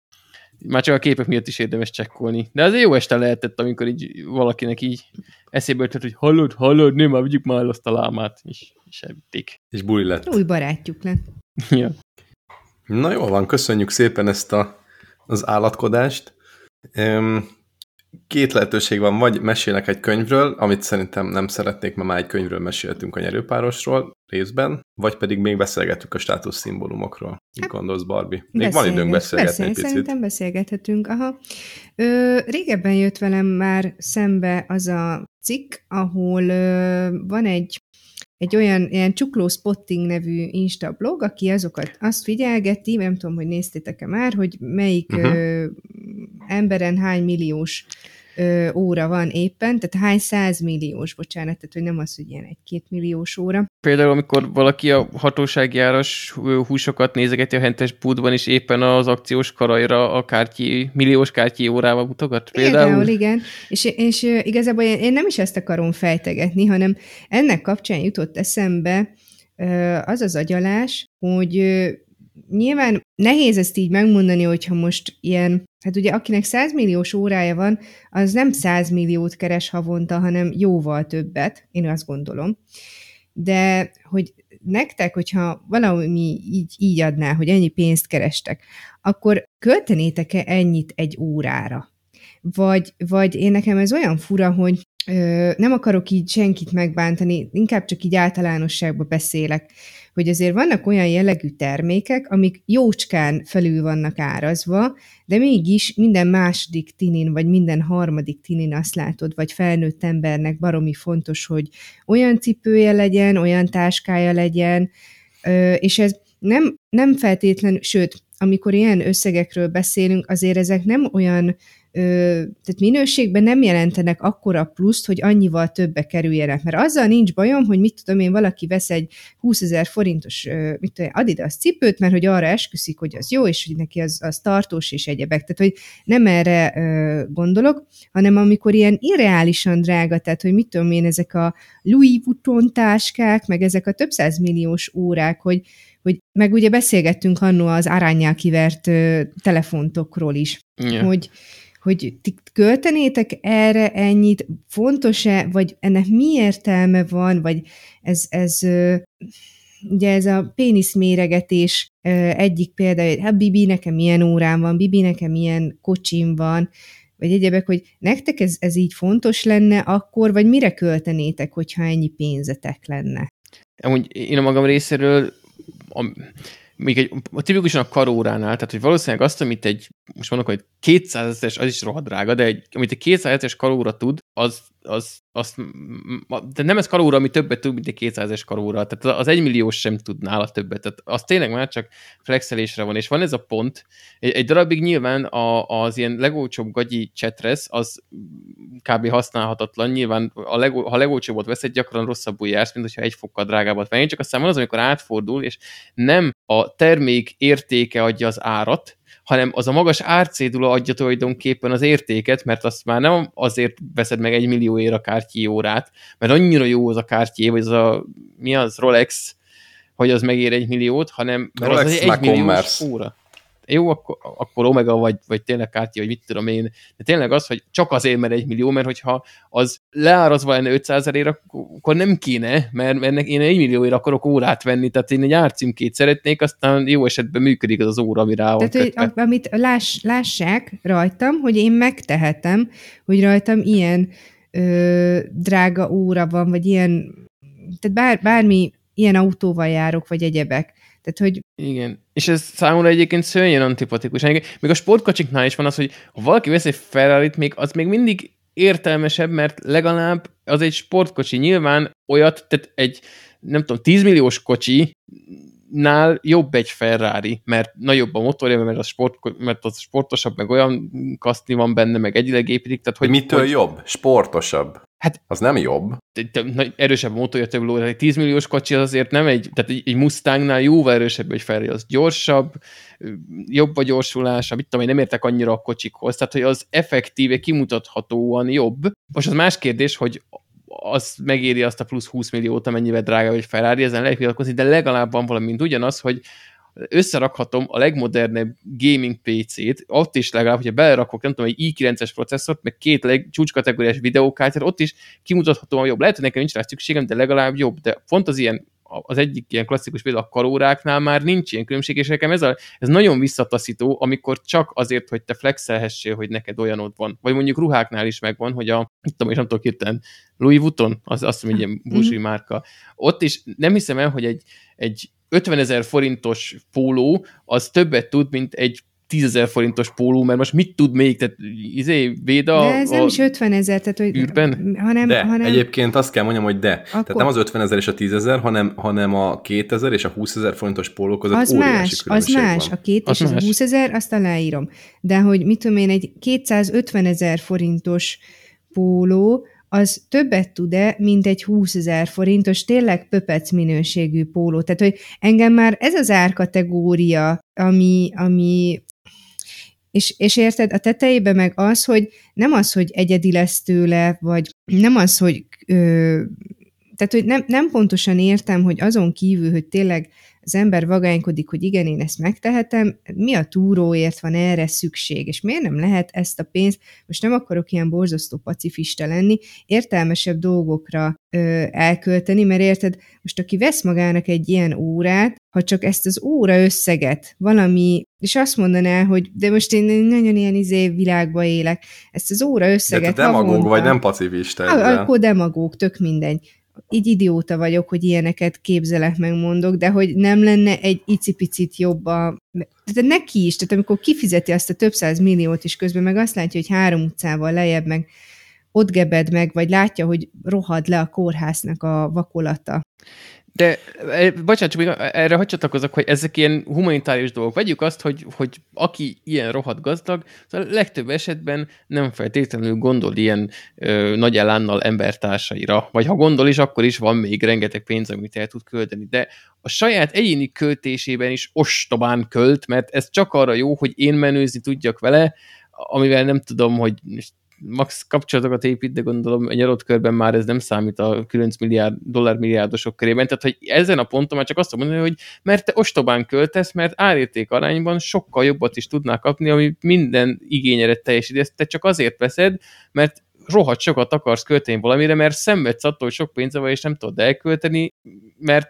S3: már csak a képek miatt is érdemes csekkolni. De azért jó este lehetett, amikor így valakinek így eszébe ötlet, hogy hallod, hallod, nem, már vigyük már azt a lámát, és, elvitték.
S1: És buli lett.
S2: Új barátjuk lett. <laughs>
S3: ja.
S1: Na jó van, köszönjük szépen ezt a, az állatkodást. Um, két lehetőség van, vagy mesélnek egy könyvről, amit szerintem nem szeretnék, mert már egy könyvről meséltünk a nyerőpárosról részben, vagy pedig még beszélgetünk a státuszszimbólumokról. Mit hát, gondolsz, Barbie? Még van időnk beszélgetni beszél, egy picit.
S2: Szerintem beszélgethetünk. Aha. Ö, régebben jött velem már szembe az a cikk, ahol ö, van egy egy olyan ilyen Csukló Spotting nevű Insta blog, aki azokat azt figyelgeti, nem tudom, hogy néztétek-e már, hogy melyik uh-huh. ö, emberen hány milliós ö, óra van éppen, tehát hány százmilliós, bocsánat, tehát hogy nem az, hogy ilyen egy-két milliós óra.
S3: Például, amikor valaki a hatósági áras húsokat nézegeti a hentes búdban, és éppen az akciós karajra a kártyi, milliós kártyi órával mutogat. Például,
S2: például igen. És, és igazából én, én nem is ezt akarom fejtegetni, hanem ennek kapcsán jutott eszembe az az agyalás, hogy nyilván nehéz ezt így megmondani, hogyha most ilyen, hát ugye akinek 100 milliós órája van, az nem 100 milliót keres havonta, hanem jóval többet, én azt gondolom. De hogy nektek, hogyha valami így, így adná, hogy ennyi pénzt kerestek, akkor költenétek-e ennyit egy órára? Vagy, vagy én nekem ez olyan fura, hogy ö, nem akarok így senkit megbántani, inkább csak így általánosságban beszélek, hogy azért vannak olyan jellegű termékek, amik jócskán felül vannak árazva, de mégis minden második tinin, vagy minden harmadik tinin azt látod, vagy felnőtt embernek baromi fontos, hogy olyan cipője legyen, olyan táskája legyen, és ez nem, nem feltétlenül, sőt, amikor ilyen összegekről beszélünk, azért ezek nem olyan tehát minőségben nem jelentenek akkora pluszt, hogy annyival többe kerüljenek. Mert azzal nincs bajom, hogy mit tudom én, valaki vesz egy 20 ezer forintos mit tudom, Adidas cipőt, mert hogy arra esküszik, hogy az jó, és hogy neki az, az tartós és egyebek. Tehát, hogy nem erre gondolok, hanem amikor ilyen irreálisan drága, tehát, hogy mit tudom én, ezek a Louis Vuitton táskák, meg ezek a több milliós órák, hogy, hogy meg ugye beszélgettünk annó az arányjal kivert telefontokról is, yeah. hogy, hogy ti költenétek erre ennyit, fontos-e, vagy ennek mi értelme van, vagy ez, ez ugye ez a péniszméregetés egyik hogy hát Bibi, nekem milyen órám van, Bibi, nekem milyen kocsim van, vagy egyebek, hogy nektek ez, ez így fontos lenne akkor, vagy mire költenétek, hogyha ennyi pénzetek lenne?
S3: Amúgy én a magam részéről még egy, tipikusan a karóránál, tehát hogy valószínűleg azt, amit egy, most mondok, hogy 200 ezeres, az is rohadt drága, de egy, amit egy 200 ezeres karóra tud, az, az, azt, de nem ez karóra, ami többet tud, mint egy 200-es karóra, tehát az egy milliós sem tud nála többet, tehát az tényleg már csak flexelésre van, és van ez a pont, egy, egy darabig nyilván a, az ilyen legolcsóbb gagyi csetresz, az kb. használhatatlan, nyilván a legó, ha legolcsóbbot veszed, gyakran rosszabbul jársz, mint hogyha egy fokkal drágábbat venni, csak aztán van az, amikor átfordul, és nem a termék értéke adja az árat, hanem az a magas árcédula adja tulajdonképpen az értéket, mert azt már nem azért veszed meg egy millióért a kártyi órát, mert annyira jó az a kártyé, vagy az a, mi az, Rolex, hogy az megér egy milliót, hanem mert Rolex az egy milliós óra jó, akkor, akkor Omega vagy, vagy tényleg Kártya, vagy mit tudom én, de tényleg az, hogy csak azért, mert egy millió, mert hogyha az leárazva lenne 500 ezerért, akkor nem kéne, mert, mert én egy millióért akarok órát venni, tehát én egy árcímkét szeretnék, aztán jó esetben működik az az óra, ami rá van
S2: Tehát, hogy, amit láss, lássák rajtam, hogy én megtehetem, hogy rajtam ilyen ö, drága óra van, vagy ilyen, tehát bár, bármi ilyen autóval járok, vagy egyebek. Tehát, hogy...
S3: Igen, és ez számomra egyébként szörnyen antipatikus. Még a sportkocsiknál is van az, hogy ha valaki vesz egy ferrari még az még mindig értelmesebb, mert legalább az egy sportkocsi. Nyilván olyat, tehát egy, nem tudom, 10 milliós kocsi nál jobb egy Ferrari, mert nagyobb a motorja, mert az, sport, mert az sportosabb, meg olyan kaszni van benne, meg egyileg építik. Tehát,
S1: hogy, Mitől hogy, jobb? Sportosabb. Hát, az nem jobb.
S3: Erősebb a motorja több ló, egy 10 milliós kocsi az azért nem egy, tehát egy, egy Mustangnál jóval erősebb egy Ferrari, az gyorsabb, jobb a gyorsulása, mit tudom én, nem értek annyira a kocsikhoz, tehát hogy az effektíve kimutathatóan jobb. Most az más kérdés, hogy az megéri azt a plusz 20 milliót, amennyivel drága egy Ferrari, ezen lehet vitatkozni, de legalább van valami, mint ugyanaz, hogy összerakhatom a legmodernebb gaming PC-t, ott is legalább, hogyha belerakok, nem tudom, egy i9-es processzort, meg két leg, csúcskategóriás videókártyát, ott is kimutathatóan jobb. Lehet, hogy nekem nincs rá szükségem, de legalább jobb. De pont az ilyen az egyik ilyen klasszikus példa a karóráknál már nincs ilyen különbség, és nekem ez, a, ez nagyon visszataszító, amikor csak azért, hogy te flexelhessél, hogy neked olyanod van. Vagy mondjuk ruháknál is megvan, hogy a, mit tudom, és nem tudok hirtelen, Louis Vuitton, az azt mondja, egy ilyen búzsi márka. Ott is nem hiszem el, hogy egy, egy 50 ezer forintos póló az többet tud, mint egy tízezer forintos póló, mert most mit tud még? Tehát izé, Véda
S2: De ez nem is 50 ezer, tehát hogy...
S3: Űrben?
S2: Hanem,
S1: de,
S2: hanem...
S1: egyébként azt kell mondjam, hogy de. Akkor... Tehát nem az 50 ezer és a 10 ezer, hanem, hanem a 2000 és a 20 ezer forintos póló között
S2: az más, az más.
S1: Van.
S2: A két az és más. a 20 ezer, azt aláírom. De hogy mit tudom én, egy 250 ezer forintos póló, az többet tud-e, mint egy 20 ezer forintos, tényleg pöpec minőségű póló. Tehát, hogy engem már ez az árkategória, ami, ami és, és érted, a tetejében meg az, hogy nem az, hogy egyedi lesz tőle, vagy nem az, hogy ö, tehát, hogy nem, nem pontosan értem, hogy azon kívül, hogy tényleg az ember vagánykodik, hogy igen, én ezt megtehetem, mi a túróért van erre szükség, és miért nem lehet ezt a pénzt, most nem akarok ilyen borzasztó pacifista lenni, értelmesebb dolgokra ö, elkölteni, mert érted, most aki vesz magának egy ilyen órát, ha csak ezt az óra összeget valami, és azt mondaná, hogy de most én nagyon ilyen izé világba élek, ezt az óra összeget
S1: De te demagóg havonta, vagy nem pacifista
S2: ezzel. Akkor demagóg, tök mindegy így idióta vagyok, hogy ilyeneket képzelek, megmondok, de hogy nem lenne egy icipicit jobb a... De neki is, tehát amikor kifizeti azt a több száz milliót, és közben meg azt látja, hogy három utcával lejjebb meg ott gebed meg, vagy látja, hogy rohad le a kórháznak a vakolata.
S3: De, e, bocsánat, csak még erre hogy csatlakozok, hogy ezek ilyen humanitárius dolgok. Vegyük azt, hogy, hogy aki ilyen rohadt gazdag, a legtöbb esetben nem feltétlenül gondol ilyen ö, nagy elánnal embertársaira. Vagy ha gondol is, akkor is van még rengeteg pénz, amit el tud költeni. De a saját egyéni költésében is ostobán költ, mert ez csak arra jó, hogy én menőzni tudjak vele, amivel nem tudom, hogy max kapcsolatokat épít, de gondolom egy adott körben már ez nem számít a 9 milliárd, dollár milliárdosok körében. Tehát, hogy ezen a ponton már csak azt mondani, hogy mert te ostobán költesz, mert árérték arányban sokkal jobbat is tudnál kapni, ami minden igényere teljesít. Ezt te csak azért veszed, mert rohadt sokat akarsz költeni valamire, mert szenvedsz attól, hogy sok pénze van, és nem tudod elkölteni, mert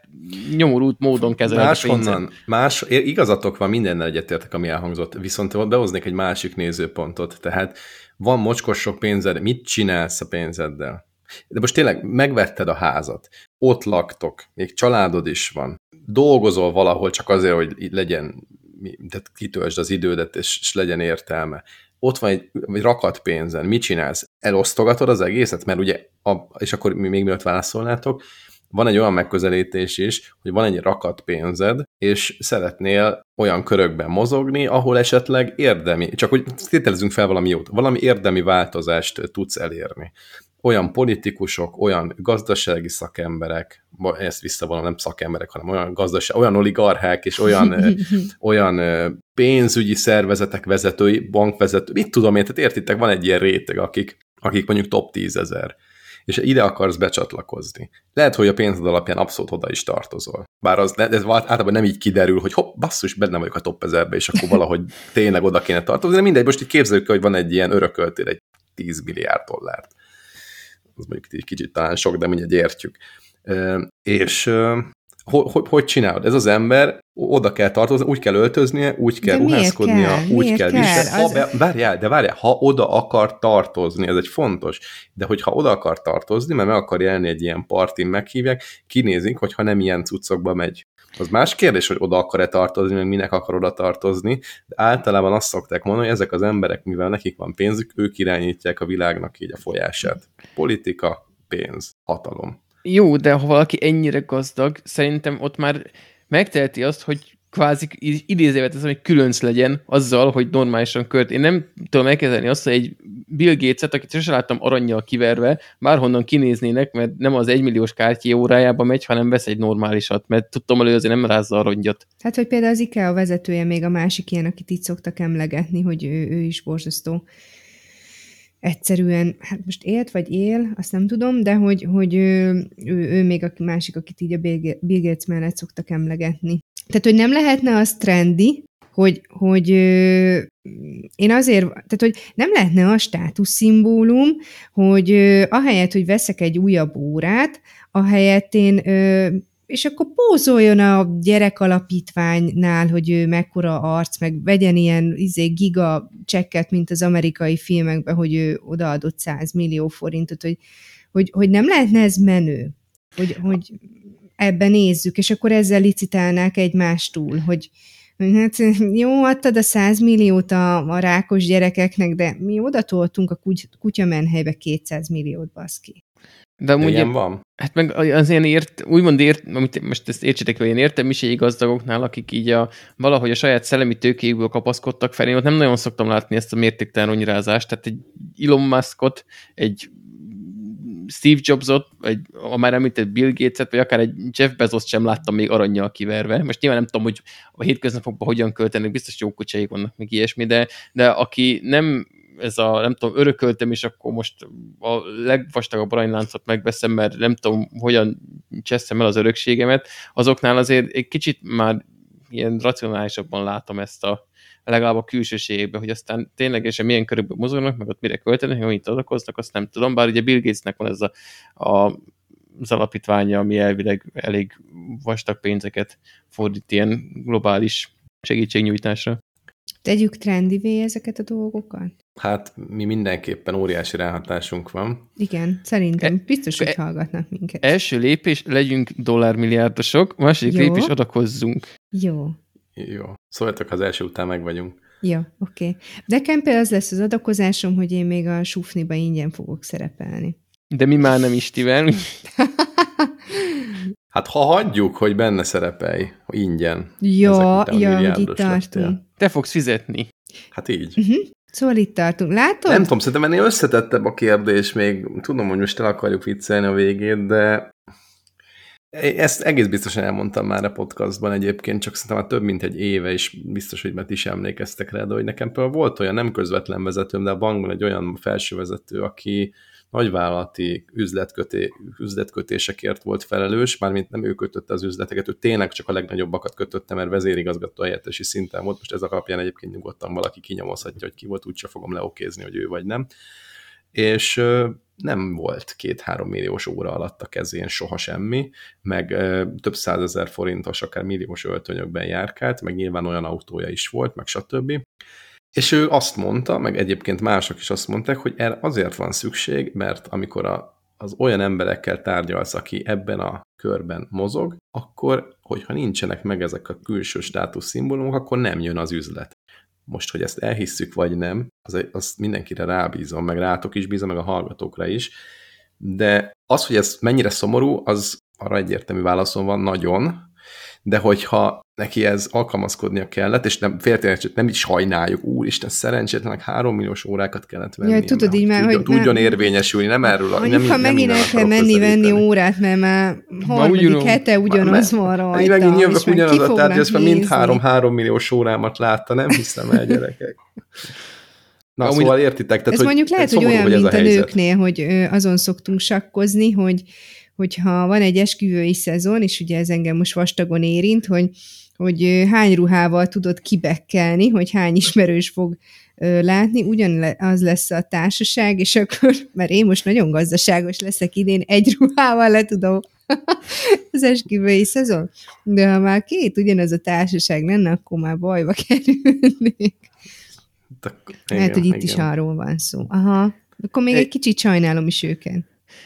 S3: nyomorult módon kezeled
S1: más a honnan, más, igazatok van, mindennel egyetértek, ami elhangzott, viszont behoznék egy másik nézőpontot, tehát van mocskos sok pénzed, mit csinálsz a pénzeddel? De most tényleg megvetted a házat, ott laktok, még családod is van, dolgozol valahol csak azért, hogy legyen, tehát kitöltsd az idődet, és, és legyen értelme. Ott van egy, egy rakat pénzen, mit csinálsz? Elosztogatod az egészet? Mert ugye, a, és akkor még mielőtt válaszolnátok, van egy olyan megközelítés is, hogy van egy rakat pénzed, és szeretnél olyan körökben mozogni, ahol esetleg érdemi, csak hogy tételezünk fel valami jót, valami érdemi változást tudsz elérni. Olyan politikusok, olyan gazdasági szakemberek, ezt visszavonom, nem szakemberek, hanem olyan gazdaság, olyan oligarchák és olyan, <laughs> olyan pénzügyi szervezetek vezetői, bankvezetői, mit tudom én, tehát értitek, van egy ilyen réteg, akik, akik mondjuk top 10 ezer és ide akarsz becsatlakozni. Lehet, hogy a pénzed alapján abszolút oda is tartozol. Bár az, ez általában nem így kiderül, hogy hopp, basszus, benne vagyok a top 1000 és akkor valahogy <laughs> tényleg oda kéne tartozni, de mindegy, most így képzeljük, hogy van egy ilyen örököltél egy 10 milliárd dollárt. Az mondjuk egy kicsit talán sok, de mindegy értjük. És hogy, hogy csinálod? Ez az ember oda kell tartozni, úgy kell öltöznie, úgy kell de ruházkodnia, kell? úgy miért kell viselni. Ha várjál, de várjál, ha oda akar tartozni, ez egy fontos, de hogyha oda akar tartozni, mert meg akar jelenni egy ilyen partin, meghívják, kinézik, hogyha nem ilyen cuccokba megy. Az más kérdés, hogy oda akar-e tartozni, meg minek akar oda tartozni, de általában azt szokták mondani, hogy ezek az emberek, mivel nekik van pénzük, ők irányítják a világnak így a folyását. Politika, pénz, hatalom.
S3: Jó, de ha valaki ennyire gazdag, szerintem ott már megteheti azt, hogy kvázi idézővet ez, hogy különc legyen azzal, hogy normálisan költ. Én nem tudom elkezdeni azt, hogy egy Bill Gates-et, akit sosem láttam aranyjal kiverve, bárhonnan kinéznének, mert nem az egymilliós kártya órájába megy, hanem vesz egy normálisat, mert tudtam hogy azért nem rázza arangyat.
S2: Hát, hogy például az IKEA vezetője még a másik ilyen, akit itt szoktak emlegetni, hogy ő, ő is borzasztó egyszerűen, hát most élt vagy él, azt nem tudom, de hogy, hogy ő, ő, ő még a másik, akit így a Bill Gates mellett szoktak emlegetni. Tehát, hogy nem lehetne az trendi, hogy, hogy én azért, tehát, hogy nem lehetne a státuszszimbólum, hogy ö, ahelyett, hogy veszek egy újabb órát, ahelyett én és akkor pózoljon a gyerek alapítványnál, hogy ő mekkora arc, meg vegyen ilyen izé, giga csekket, mint az amerikai filmekben, hogy ő odaadott 100 millió forintot, hogy, hogy, hogy nem lehetne ez menő, hogy, hogy ebben nézzük, és akkor ezzel licitálnák egymást túl, hogy, Hát jó, adtad a 100 milliót a, a rákos gyerekeknek, de mi oda toltunk a kuty, kutyamenhelybe 200 milliót, baszki.
S1: De amúgy ilyen van.
S3: Hát meg az ilyen ért, úgymond ért, amit most ezt értsétek, hogy én értem is gazdagoknál, akik így a, valahogy a saját szellemi tőkéjükből kapaszkodtak fel. Én ott nem nagyon szoktam látni ezt a mértéktelen ronyirázást, tehát egy Elon Muskot, egy Steve Jobsot, vagy a már említett Bill Gates-et, vagy akár egy Jeff Bezos sem láttam még aranyjal kiverve. Most nyilván nem tudom, hogy a hétköznapokban hogyan költenek, biztos jó kutyaik vannak, még ilyesmi, de, de aki nem ez a, nem tudom, örököltem, és akkor most a legvastagabb aranyláncot megveszem, mert nem tudom, hogyan cseszem el az örökségemet, azoknál azért egy kicsit már ilyen racionálisabban látom ezt a legalább a külsőségekbe, hogy aztán ténylegesen milyen körökben mozognak, meg ott mire költenek, amit adakoznak, azt nem tudom, bár ugye Bill Gatesnek van ez a, a az alapítványa, ami elvileg elég vastag pénzeket fordít ilyen globális segítségnyújtásra.
S2: Tegyük trendivé ezeket a dolgokat?
S1: Hát mi mindenképpen óriási ráhatásunk van.
S2: Igen, szerintem e, biztos, hogy e, hallgatnak minket.
S3: Első lépés, legyünk dollármilliárdosok, második Jó. lépés, adakozzunk.
S2: Jó.
S1: Jó. Szóljatok, az első után meg vagyunk.
S2: Jó, oké. Okay. De például az lesz az adakozásom, hogy én még a sufniba ingyen fogok szerepelni.
S3: De mi már nem Istivel. <laughs>
S1: hát ha hagyjuk, hogy benne szerepelj, ingyen.
S2: Ja, ja, hogy itt tartunk.
S3: Te fogsz fizetni.
S1: Hát így.
S2: Uh-huh. Szóval itt tartunk. Látod?
S1: Nem tudom, szerintem ennél összetettebb a kérdés még. Tudom, hogy most el akarjuk viccelni a végét, de ezt egész biztosan elmondtam már a podcastban egyébként, csak szerintem már több mint egy éve, és biztos, hogy mert is emlékeztek rá, de hogy nekem például volt olyan nem közvetlen vezetőm, de a bankban egy olyan felső vezető, aki nagyvállalati üzletköté, üzletkötésekért volt felelős, mármint nem ő kötötte az üzleteket, ő tényleg csak a legnagyobbakat kötötte, mert vezérigazgató helyettesi szinten volt. Most ez alapján egyébként nyugodtan valaki kinyomozhatja, hogy ki volt, úgyse fogom leokézni, hogy ő vagy nem. És nem volt két-három milliós óra alatt a kezén soha semmi, meg több százezer forintos, akár milliós öltönyökben járkált, meg nyilván olyan autója is volt, meg stb. És ő azt mondta, meg egyébként mások is azt mondták, hogy erre azért van szükség, mert amikor a, az olyan emberekkel tárgyalsz, aki ebben a körben mozog, akkor, hogyha nincsenek meg ezek a külső státusz szimbólumok, akkor nem jön az üzlet. Most, hogy ezt elhisszük, vagy nem, az, az mindenkire rábízom, meg rátok is bízom, meg a hallgatókra is, de az, hogy ez mennyire szomorú, az arra egyértelmű válaszom van, nagyon, de hogyha neki ez alkalmazkodnia kellett, és nem féltényleg nem is sajnáljuk, úristen, szerencsétlenek három milliós órákat kellett venni.
S2: Ja, tudod így már,
S1: hogy tudjon nem, érvényesülni, nem erről.
S2: Mondjuk,
S1: nem,
S2: ha megint el kell menni venni órát, mert már harmadik ugyan, hete ugyanaz van rajta. Én megint
S1: jövök ugyanaz a tárgy, ezt mind három-három milliós órámat látta, nem hiszem el, gyerekek. Na, Amúgy, szóval értitek?
S2: Tehát, ez hogy, mondjuk lehet, hogy olyan, mint a, a nőknél, hogy azon szoktunk sakkozni, hogy hogyha van egy esküvői szezon, és ugye ez engem most vastagon érint, hogy, hogy hány ruhával tudod kibekkelni, hogy hány ismerős fog látni, ugyanaz lesz a társaság, és akkor, <laughs> mert én most nagyon gazdaságos leszek idén, egy <laughs> ruhával le tudom <laughs> az esküvői szezon, de ha már két ugyanaz a társaság lenne, akkor már bajba kerülnék. Lehet, hogy itt igen. is arról van szó. Aha. Akkor még egy kicsit sajnálom is őket.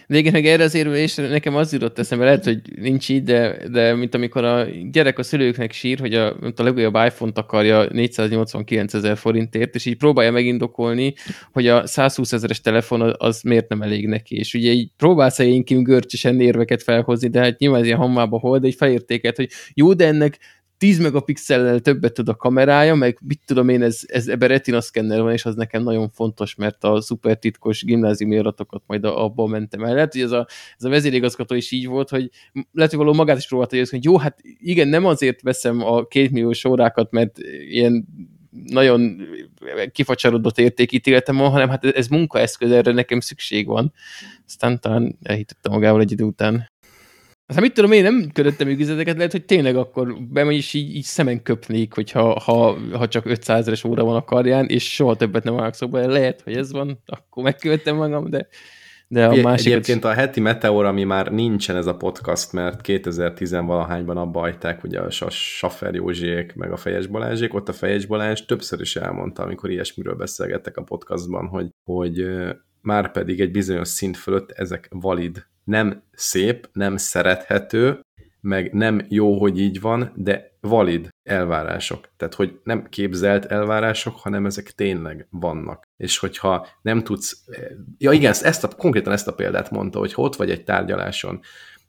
S3: De igen, meg erre az érvelésre nekem az jutott eszembe, lehet, hogy nincs így, de, de mint amikor a gyerek a szülőknek sír, hogy a, a legújabb iPhone-t akarja 489 ezer forintért, és így próbálja megindokolni, hogy a 120 ezeres telefon az miért nem elég neki. És ugye így próbálsz én görcsösen érveket felhozni, de hát nyilván ez ilyen hammába hol, de egy felértéket, hogy jó, de ennek 10 megapixellel többet tud a kamerája, meg mit tudom én, ez, ez ebben retina szkenner van, és az nekem nagyon fontos, mert a szuper titkos gimnáziumi adatokat majd abban mentem el. Lehet, hogy ez a, ez a vezérigazgató is így volt, hogy lehet, hogy való magát is próbálta, hogy jó, hát igen, nem azért veszem a két milliós órákat, mert ilyen nagyon kifacsarodott értékítéltem van, hanem hát ez munkaeszköz, erre nekem szükség van. Aztán talán elhitette magával egy idő után. Hát mit tudom, én nem ködöttem ügyzeteket, lehet, hogy tényleg akkor bemegy és így, így szemen köpnék, hogyha ha, ha csak 500 ezeres óra van a karján, és soha többet nem állok szóba. Lehet, hogy ez van, akkor megkövettem magam, de, de a másik...
S1: Egyébként a heti meteor, ami már nincsen ez a podcast, mert 2010-valahányban abba hagyták ugye a Saffer Józsiék, meg a Fejes Balázsék, ott a Fejes Balázs többször is elmondta, amikor ilyesmiről beszélgettek a podcastban, hogy, hogy már pedig egy bizonyos szint fölött ezek valid nem szép, nem szerethető, meg nem jó, hogy így van, de valid elvárások. Tehát, hogy nem képzelt elvárások, hanem ezek tényleg vannak. És hogyha nem tudsz... Ja igen, ezt a, konkrétan ezt a példát mondta, hogy ott vagy egy tárgyaláson,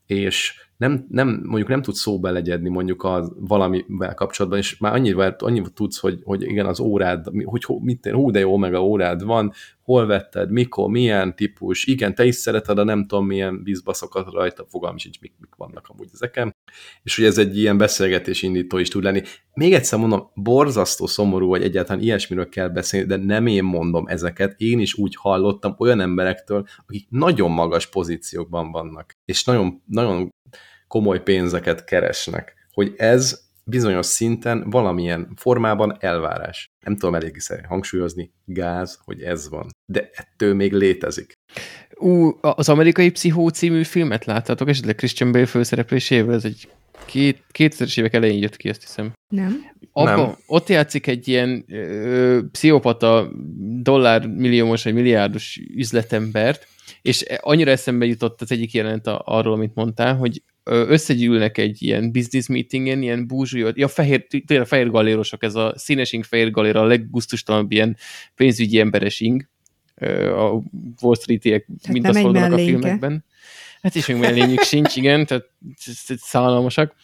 S1: és nem, nem, mondjuk nem tudsz szóba legyedni mondjuk az valamivel kapcsolatban, és már annyira, annyira tudsz, hogy, hogy igen, az órád, hogy mit, hú, de jó, meg a órád van, hol vetted, mikor, milyen típus, igen, te is szereted a nem tudom milyen bizbaszokat rajta, fogalm sincs, mik, mik vannak amúgy ezeken, és hogy ez egy ilyen beszélgetés indító is tud lenni. Még egyszer mondom, borzasztó szomorú, hogy egyáltalán ilyesmiről kell beszélni, de nem én mondom ezeket, én is úgy hallottam olyan emberektől, akik nagyon magas pozíciókban vannak, és nagyon, nagyon komoly pénzeket keresnek, hogy ez bizonyos szinten valamilyen formában elvárás. Nem tudom elég hangsúlyozni, gáz, hogy ez van. De ettől még létezik.
S3: Ú, az amerikai Pszichó című filmet láttátok esetleg Christian Bale főszereplésével? Ez egy két, 2000-es évek elején jött ki, azt hiszem.
S2: Nem.
S3: Abba, Nem. Ott játszik egy ilyen ö, pszichopata dollármilliómos vagy milliárdos üzletembert, és annyira eszembe jutott az egyik jelent arról, amit mondtál, hogy összegyűlnek egy ilyen business meetingen, ilyen búzsúlyot, ja, fehér, tényleg fehér galérosok, ez a színesing fehér galéra, a leggusztustalanabb ilyen pénzügyi emberesing, a Wall Street-iek hát mind azt a filmekben. Hát és még mellényük sincs, igen, tehát szállalmasak.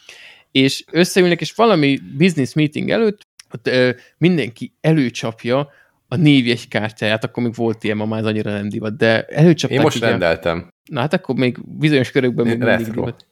S3: És összeülnek, és valami business meeting előtt ott, ö, mindenki előcsapja a névjegykártyáját, akkor még volt ilyen, ma már annyira nem divat, de előcsapták.
S1: Én most igen. rendeltem.
S3: Na hát akkor még bizonyos körökben még mindig divat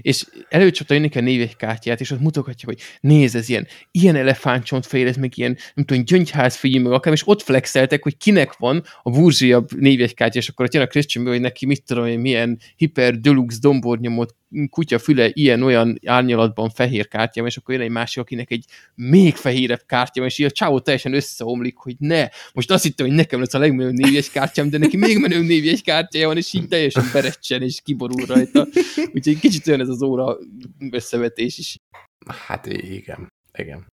S3: és előcsapta jönni a névjegykártyát, és ott mutogatja, hogy nézd, ez ilyen, ilyen elefántcsontfehér, ez meg ilyen, nem tudom, gyöngyházfigyű, meg akár, és ott flexeltek, hogy kinek van a burzsiabb névjegykártya, és akkor ott jön a Christian hogy neki mit tudom hogy milyen hiper deluxe dombornyomot kutya füle ilyen-olyan árnyalatban fehér kártya, és akkor jön egy másik, akinek egy még fehérebb kártya, és így a csávó teljesen összeomlik, hogy ne, most azt hittem, hogy nekem lesz a legmenőbb névjegy kártyám, de neki még menőbb névjegy kártyája van, és így teljesen berecsen, és kiborul rajta. Úgyhogy kicsit olyan ez az óra összevetés is.
S1: Hát igen, igen.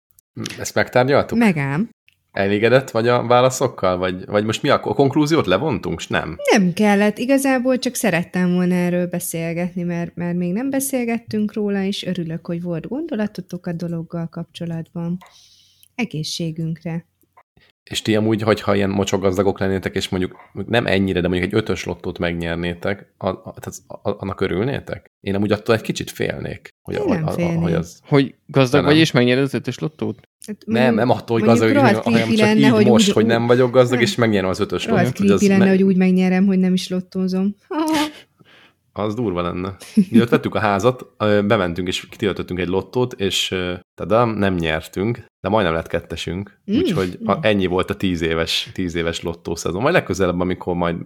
S1: Ezt megtárgyaltuk?
S2: Megám.
S1: Elégedett vagy a válaszokkal? Vagy, vagy most mi a, a konklúziót levontunk, nem?
S2: Nem kellett. Igazából csak szerettem volna erről beszélgetni, mert, mert még nem beszélgettünk róla, és örülök, hogy volt gondolatotok a dologgal kapcsolatban. Egészségünkre.
S1: És ti amúgy, hogyha ilyen mocsogazdagok lennétek, és mondjuk nem ennyire, de mondjuk egy ötös lottót megnyernétek, a, a, tehát annak örülnétek? Én amúgy attól egy kicsit félnék.
S2: Hogy, a, a, a, hogy, az,
S3: hogy gazdag vagy és megnyered az ötös lottót?
S1: Hát, nem, nem attól, hogy gazdag, hanem csak lenne, így hogy most, úgy, hogy nem vagyok gazdag, nem. és megnyerem az ötös
S2: lottót. Az lenne, me... hogy úgy megnyerem, hogy nem is lottózom. <laughs>
S1: Az durva lenne. Mi ott vettük a házat, bementünk és kitöltöttünk egy lottót, és tada, nem nyertünk, de majdnem lett kettesünk. Mm. Úgyhogy ennyi volt a tíz éves, tíz éves lottószezon. Majd legközelebb, amikor majd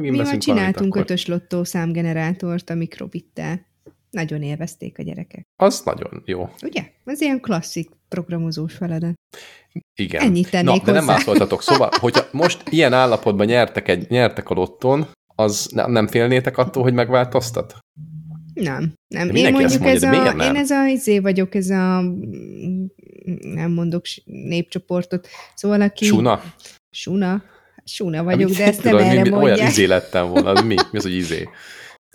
S2: Mi már csináltunk valamit, ötös lottó számgenerátort a mikrobittel. Nagyon élvezték a gyerekek.
S1: Az nagyon jó.
S2: Ugye? Ez ilyen klasszik programozós feladat.
S1: Igen.
S2: Ennyit tennék
S1: Na, de nem válaszoltatok. Szóval, hogyha most ilyen állapotban nyertek, egy, nyertek a lotton, az nem, nem félnétek attól, hogy megváltoztat?
S2: Nem, nem. Én mondjuk ez a, nem? én ez a izé vagyok, ez a nem mondok népcsoportot, szóval aki...
S1: Suna?
S2: Suna? Suna vagyok, de ezt nem erre mi, mondják.
S1: Olyan izé lettem volna, az mi? Mi az, hogy izé? <laughs>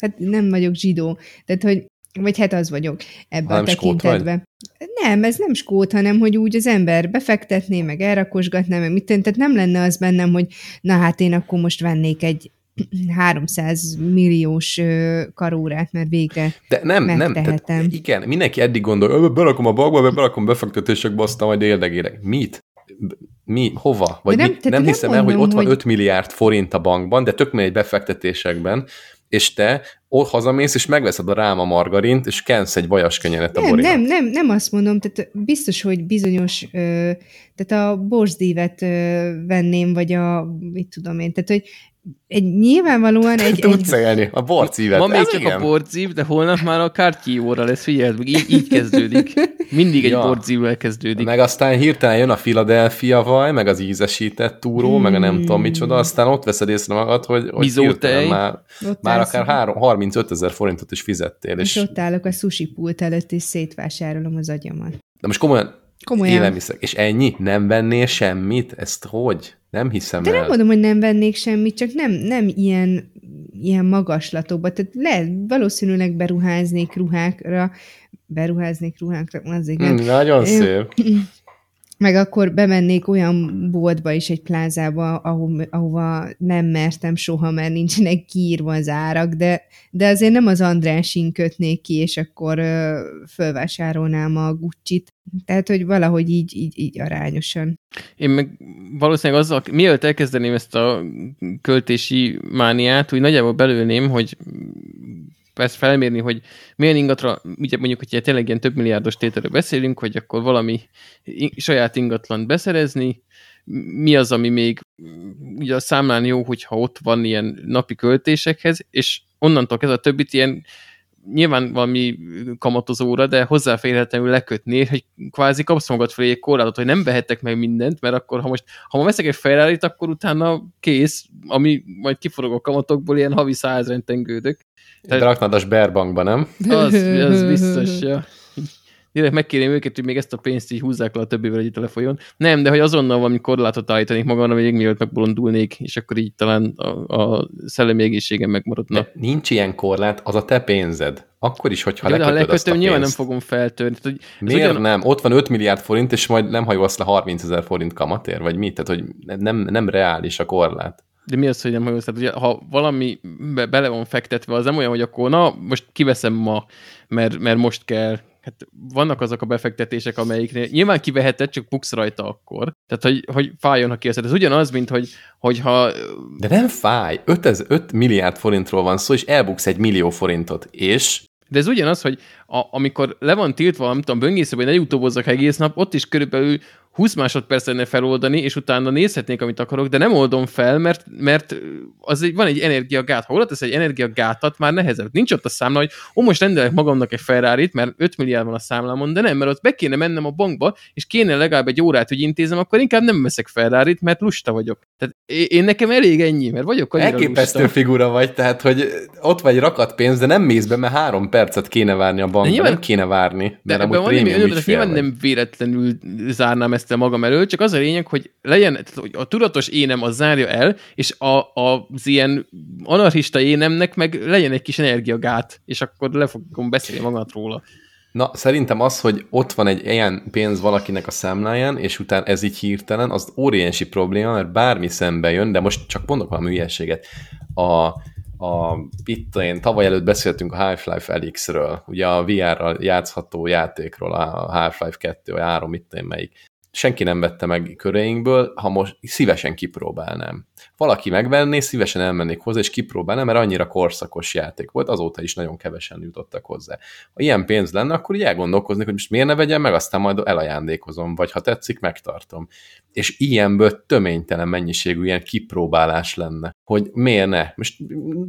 S2: Hát nem vagyok zsidó. Tehát, hogy vagy hát az vagyok ebben a tekintetben. Nem, ez nem skót, hanem hogy úgy az ember befektetné, meg elrakosgatná, meg mit Tehát nem lenne az bennem, hogy na hát én akkor most vennék egy 300 milliós karórát, mert végre
S1: De nem, nem, tehát igen, mindenki eddig gondol, berakom a bankba, berakom befektetésekbe, aztán majd érdegélek. Mit? Mi? Hova? Vagy nem, mi? nem hiszem nem el, hogy ott van hogy... 5 milliárd forint a bankban, de tök egy befektetésekben, és te ott hazamész, és megveszed a ráma margarint, és kensz egy vajas kenyeret a
S2: nem, Nem, nem, nem azt mondom, tehát biztos, hogy bizonyos, ö, tehát a borzdívet ö, venném, vagy a, mit tudom én, tehát hogy egy nyilvánvalóan egy...
S1: Tudsz egy... élni, a borcívet.
S3: Ma még csak igen. a borcív, de holnap már a kártyívóra lesz, figyeld, meg így, így kezdődik. Mindig egy ja. borcívvel kezdődik.
S1: Meg aztán hirtelen jön a Philadelphia vaj, meg az ízesített túró, hmm. meg a nem hmm. tudom micsoda, aztán ott veszed észre magad, hogy, hogy már, már akár 3, 35 ezer forintot is fizettél.
S2: És, és ott állok a sushi pult előtt, és szétvásárolom az agyamat.
S1: De most komolyan, Komolyan. Élelmiszer. És ennyi? Nem vennél semmit? Ezt hogy? Nem hiszem
S2: De el. nem mondom, hogy nem vennék semmit, csak nem, nem ilyen, ilyen magaslatokba. Tehát le, valószínűleg beruháznék ruhákra, beruháznék ruhánkra, az igen.
S1: Mm, nagyon szép. <clears throat>
S2: Meg akkor bemennék olyan boltba is, egy plázába, ahova, ahova nem mertem soha, mert nincsenek kiírva az árak, de, de azért nem az Andrásin kötnék ki, és akkor ö, fölvásárolnám a Gucci-t. Tehát, hogy valahogy így, így, így arányosan.
S3: Én meg valószínűleg azzal, mielőtt elkezdeném ezt a költési mániát, úgy nagyjából belőném, hogy ezt felmérni, hogy milyen ingatra, ugye mondjuk, hogyha tényleg ilyen több milliárdos tételről beszélünk, hogy akkor valami saját ingatlant beszerezni, mi az, ami még ugye a számlán jó, hogyha ott van ilyen napi költésekhez, és onnantól kezdve a többit ilyen nyilván valami kamatozóra, de hozzáférhetően lekötni, hogy kvázi kapsz magad felé egy korlátot, hogy nem vehetek meg mindent, mert akkor, ha most, ha ma veszek egy ferrari akkor utána kész, ami majd kiforog a kamatokból, ilyen havi százren tengődök.
S1: Tehát... Raknád a Sberbankba, nem?
S3: Az, az biztos, ja <laughs> direkt megkérném őket, hogy még ezt a pénzt így húzzák le a többével egy telefonon. Nem, de hogy azonnal valami korlátot állítanék magamra, még mielőtt megbolondulnék, és akkor így talán a, a szellemi egészségem megmaradna. De
S1: nincs ilyen korlát, az a te pénzed. Akkor is, hogyha lekötöd
S3: de ha lekötöm, nyilván nem fogom feltörni. Tehát,
S1: hogy Miért ugyan... nem? Ott van 5 milliárd forint, és majd nem hajolsz le 30 ezer forint kamatér, vagy mit? Tehát, hogy nem, nem reális a korlát.
S3: De mi az, hogy nem hajolsz? Tehát, ugye, ha valami be, bele van fektetve, az nem olyan, hogy akkor na, most kiveszem ma, mert, mert most kell hát vannak azok a befektetések, amelyiknél nyilván kiveheted, csak buksz rajta akkor. Tehát, hogy, hogy fájjon, ha kieszed. Ez ugyanaz, mint hogy, hogyha...
S1: De nem fáj. 5, 5 milliárd forintról van szó, és elbuksz egy millió forintot. És
S3: de ez ugyanaz, hogy a, amikor le van tiltva, nem tudom, böngészőben, ne youtube egész nap, ott is körülbelül 20 másodperc lenne feloldani, és utána nézhetnék, amit akarok, de nem oldom fel, mert, mert az egy, van egy energiagát. Ha oda tesz egy energiagátat, már nehezebb. Nincs ott a számla, hogy ó, most rendelek magamnak egy ferrari mert 5 milliárd van a számlámon, de nem, mert ott be kéne mennem a bankba, és kéne legalább egy órát, hogy intézem, akkor inkább nem veszek ferrari mert lusta vagyok. Tehát én nekem elég ennyi, mert vagyok
S1: annyira Elképesztő lusta. figura vagy, tehát hogy ott vagy rakat pénz, de nem mész be, mert három percet kéne várni a bankba, nyilván, nem kéne várni.
S3: De mert amúgy prémium nyilván nem véletlenül zárnám ezt ezt magam elől, csak az a lényeg, hogy legyen, hogy a tudatos énem az zárja el, és a, a, az ilyen anarchista énemnek meg legyen egy kis energiagát, és akkor le fogom beszélni magamat róla.
S1: Na, szerintem az, hogy ott van egy ilyen pénz valakinek a számláján, és utána ez így hirtelen, az óriási probléma, mert bármi szembe jön, de most csak mondok valami hülyeséget. A, a, itt én tavaly előtt beszéltünk a Half-Life Elix-ről, ugye a VR-ral játszható játékról, a Half-Life 2 vagy 3, itt én melyik senki nem vette meg köreinkből, ha most szívesen kipróbálnám. Valaki megvenné, szívesen elmennék hozzá, és kipróbálnám, mert annyira korszakos játék volt, azóta is nagyon kevesen jutottak hozzá. Ha ilyen pénz lenne, akkor így elgondolkoznék, hogy most miért ne vegyem meg, aztán majd elajándékozom, vagy ha tetszik, megtartom. És ilyenből töménytelen mennyiségű ilyen kipróbálás lenne, hogy miért ne? Most,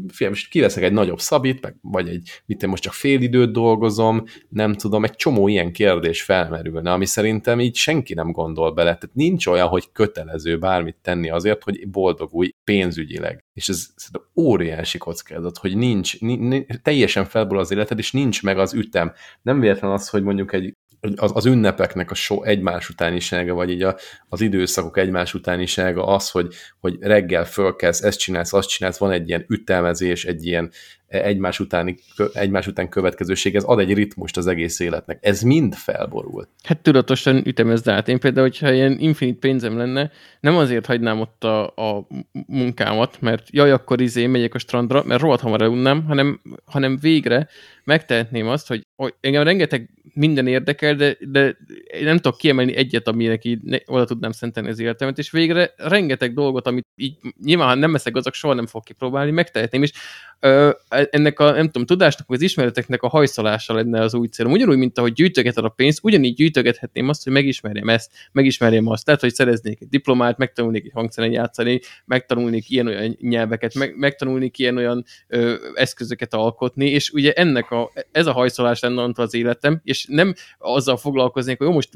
S1: fiam, most kiveszek egy nagyobb szabit, meg, vagy egy, mit én most csak fél időt dolgozom, nem tudom, egy csomó ilyen kérdés felmerülne, ami szerintem így senki nem gondol bele. Tehát nincs olyan, hogy kötelező bármit tenni azért, hogy boldogulj pénzügyileg. És ez szerintem óriási kockázat, hogy nincs, nincs teljesen felból az életed, és nincs meg az ütem. Nem véletlen az, hogy mondjuk egy az, az ünnepeknek a so egymás utánisága, vagy így a, az időszakok egymás utánisága az, hogy, hogy reggel fölkelsz, ezt csinálsz, azt csinálsz, van egy ilyen ütemezés, egy ilyen egymás, utáni, egymás után következőség, ez ad egy ritmust az egész életnek. Ez mind felborul.
S3: Hát tudatosan ütemezd át. Én például, hogyha ilyen infinit pénzem lenne, nem azért hagynám ott a, a munkámat, mert jaj, akkor izé megyek a strandra, mert rohadt hamar elunnám, hanem, hanem végre megtehetném azt, hogy, hogy engem rengeteg minden érdekel, de, de én nem tudok kiemelni egyet, aminek így ne, oda tudnám szentelni az életemet, és végre rengeteg dolgot, amit így nyilván, nem leszek gazdag, soha nem fog kipróbálni, megtehetném, és ö, ennek a, nem tudom, tudásnak, vagy az ismereteknek a hajszolása lenne az új célom. Ugyanúgy, mint ahogy gyűjtögeted a pénzt, ugyanígy gyűjtögethetném azt, hogy megismerjem ezt, megismerjem azt. Tehát, hogy szereznék egy diplomát, megtanulnék egy hangszeren játszani, megtanulnék ilyen-olyan nyelveket, meg, megtanulnék ilyen-olyan ö, eszközöket alkotni, és ugye ennek a, ez a hajszolás lenne az életem, és nem azzal foglalkoznék, hogy jó, most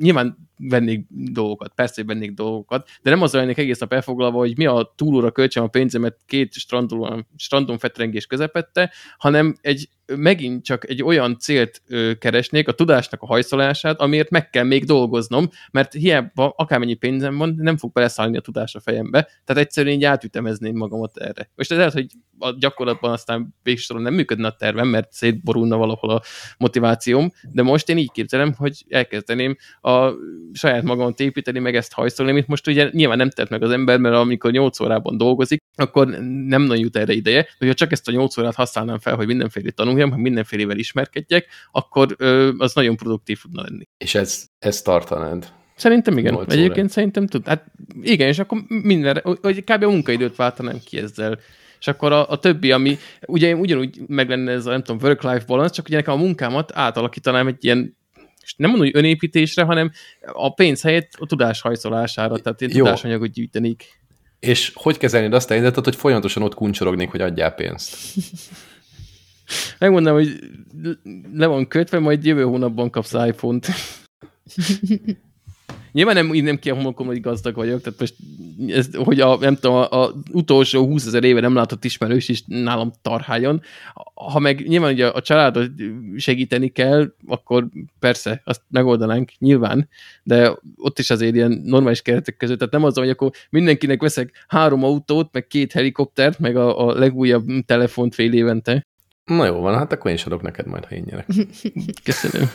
S3: nyilván vennék dolgokat, persze, hogy vennék dolgokat, de nem az lennék egész nap elfoglalva, hogy mi a túlóra költsem a pénzemet két strandon, strandon fetrengés közepette, hanem egy megint csak egy olyan célt ö, keresnék, a tudásnak a hajszolását, amiért meg kell még dolgoznom, mert hiába akármennyi pénzem van, nem fog beleszállni a tudás a fejembe, tehát egyszerűen így átütemezném magamat erre. Most ez lehet, hogy a gyakorlatban aztán végsősorban nem működne a tervem, mert szétborulna valahol a motivációm, de most én így képzelem, hogy elkezdeném a saját magamat építeni, meg ezt hajszolni, amit most ugye nyilván nem tett meg az ember, mert amikor 8 órában dolgozik, akkor nem nagyon jut erre ideje, de hogyha csak ezt a 8 órát használnám fel, hogy mindenféle tanuljam, hogy mindenfélevel ismerkedjek, akkor ö, az nagyon produktív tudna lenni.
S1: És ez, ez tartanád?
S3: Szerintem igen. Egyébként órát. szerintem tud. Hát igen, és akkor minden, hogy kb. a munkaidőt váltanám ki ezzel és akkor a, a többi, ami ugye ugyanúgy meg lenne ez a, nem tudom, work-life balance, csak ugye nekem a munkámat átalakítanám egy ilyen nem mondom, hogy önépítésre, hanem a pénz helyett a tudás hajszolására, tehát én tudásanyagot gyűjtenék.
S1: És hogy kezelnéd azt a helyzetet, hogy folyamatosan ott kuncsorognék, hogy adjál pénzt? <laughs>
S3: Megmondom, hogy le van kötve, majd jövő hónapban kapsz iPhone-t. <laughs> Nyilván nem, nem ki a homokom, hogy gazdag vagyok, tehát most ez, hogy a, nem tudom, a, a utolsó 20 ezer éve nem látott ismerős is nálam tarháljon. Ha meg nyilván ugye a családot segíteni kell, akkor persze, azt megoldanánk nyilván, de ott is azért ilyen normális keretek között, tehát nem az, hogy akkor mindenkinek veszek három autót, meg két helikoptert, meg a, a legújabb telefont fél évente.
S1: Na jó van, hát akkor én is adok neked majd, ha én nyerek. <laughs>
S3: Köszönöm.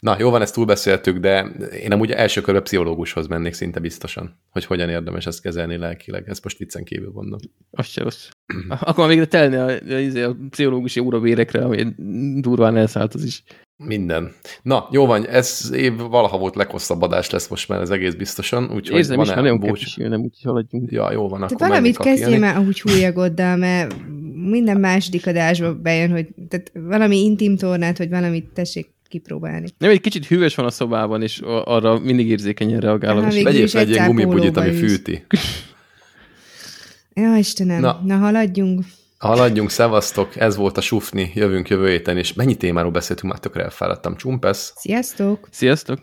S1: Na, jó van, ezt túlbeszéltük, de én amúgy első körbe pszichológushoz mennék szinte biztosan, hogy hogyan érdemes ezt kezelni lelkileg. Ezt most viccen kívül mondom.
S3: Azt se rossz. <clears throat> Akkor végre telni a, a, a pszichológusi óravérekre, ami durván elszállt az is.
S1: Minden. Na, jó van, ez év valaha volt leghosszabb adás lesz most már, ez egész biztosan. Úgyhogy
S3: Érzem is, nagyon búcs... nem úgy haladjunk.
S1: Ja, jó van,
S2: akkor valamit kezdjél már úgy húlyagoddal, mert minden második adásba bejön, hogy tehát valami intim tornát, hogy valamit tessék kipróbálni.
S3: Nem, egy kicsit hűvös van a szobában, és arra mindig érzékenyen reagálom.
S1: Hát, Vegyél fel egy ilyen gumibugyit, ami fűti.
S2: Ja, Istenem, na, na haladjunk.
S1: Haladjunk, szevasztok, ez volt a Sufni, jövünk jövő héten, és mennyi témáról beszéltünk, már tökre elfáradtam. Csumpesz!
S2: Sziasztok!
S3: Sziasztok!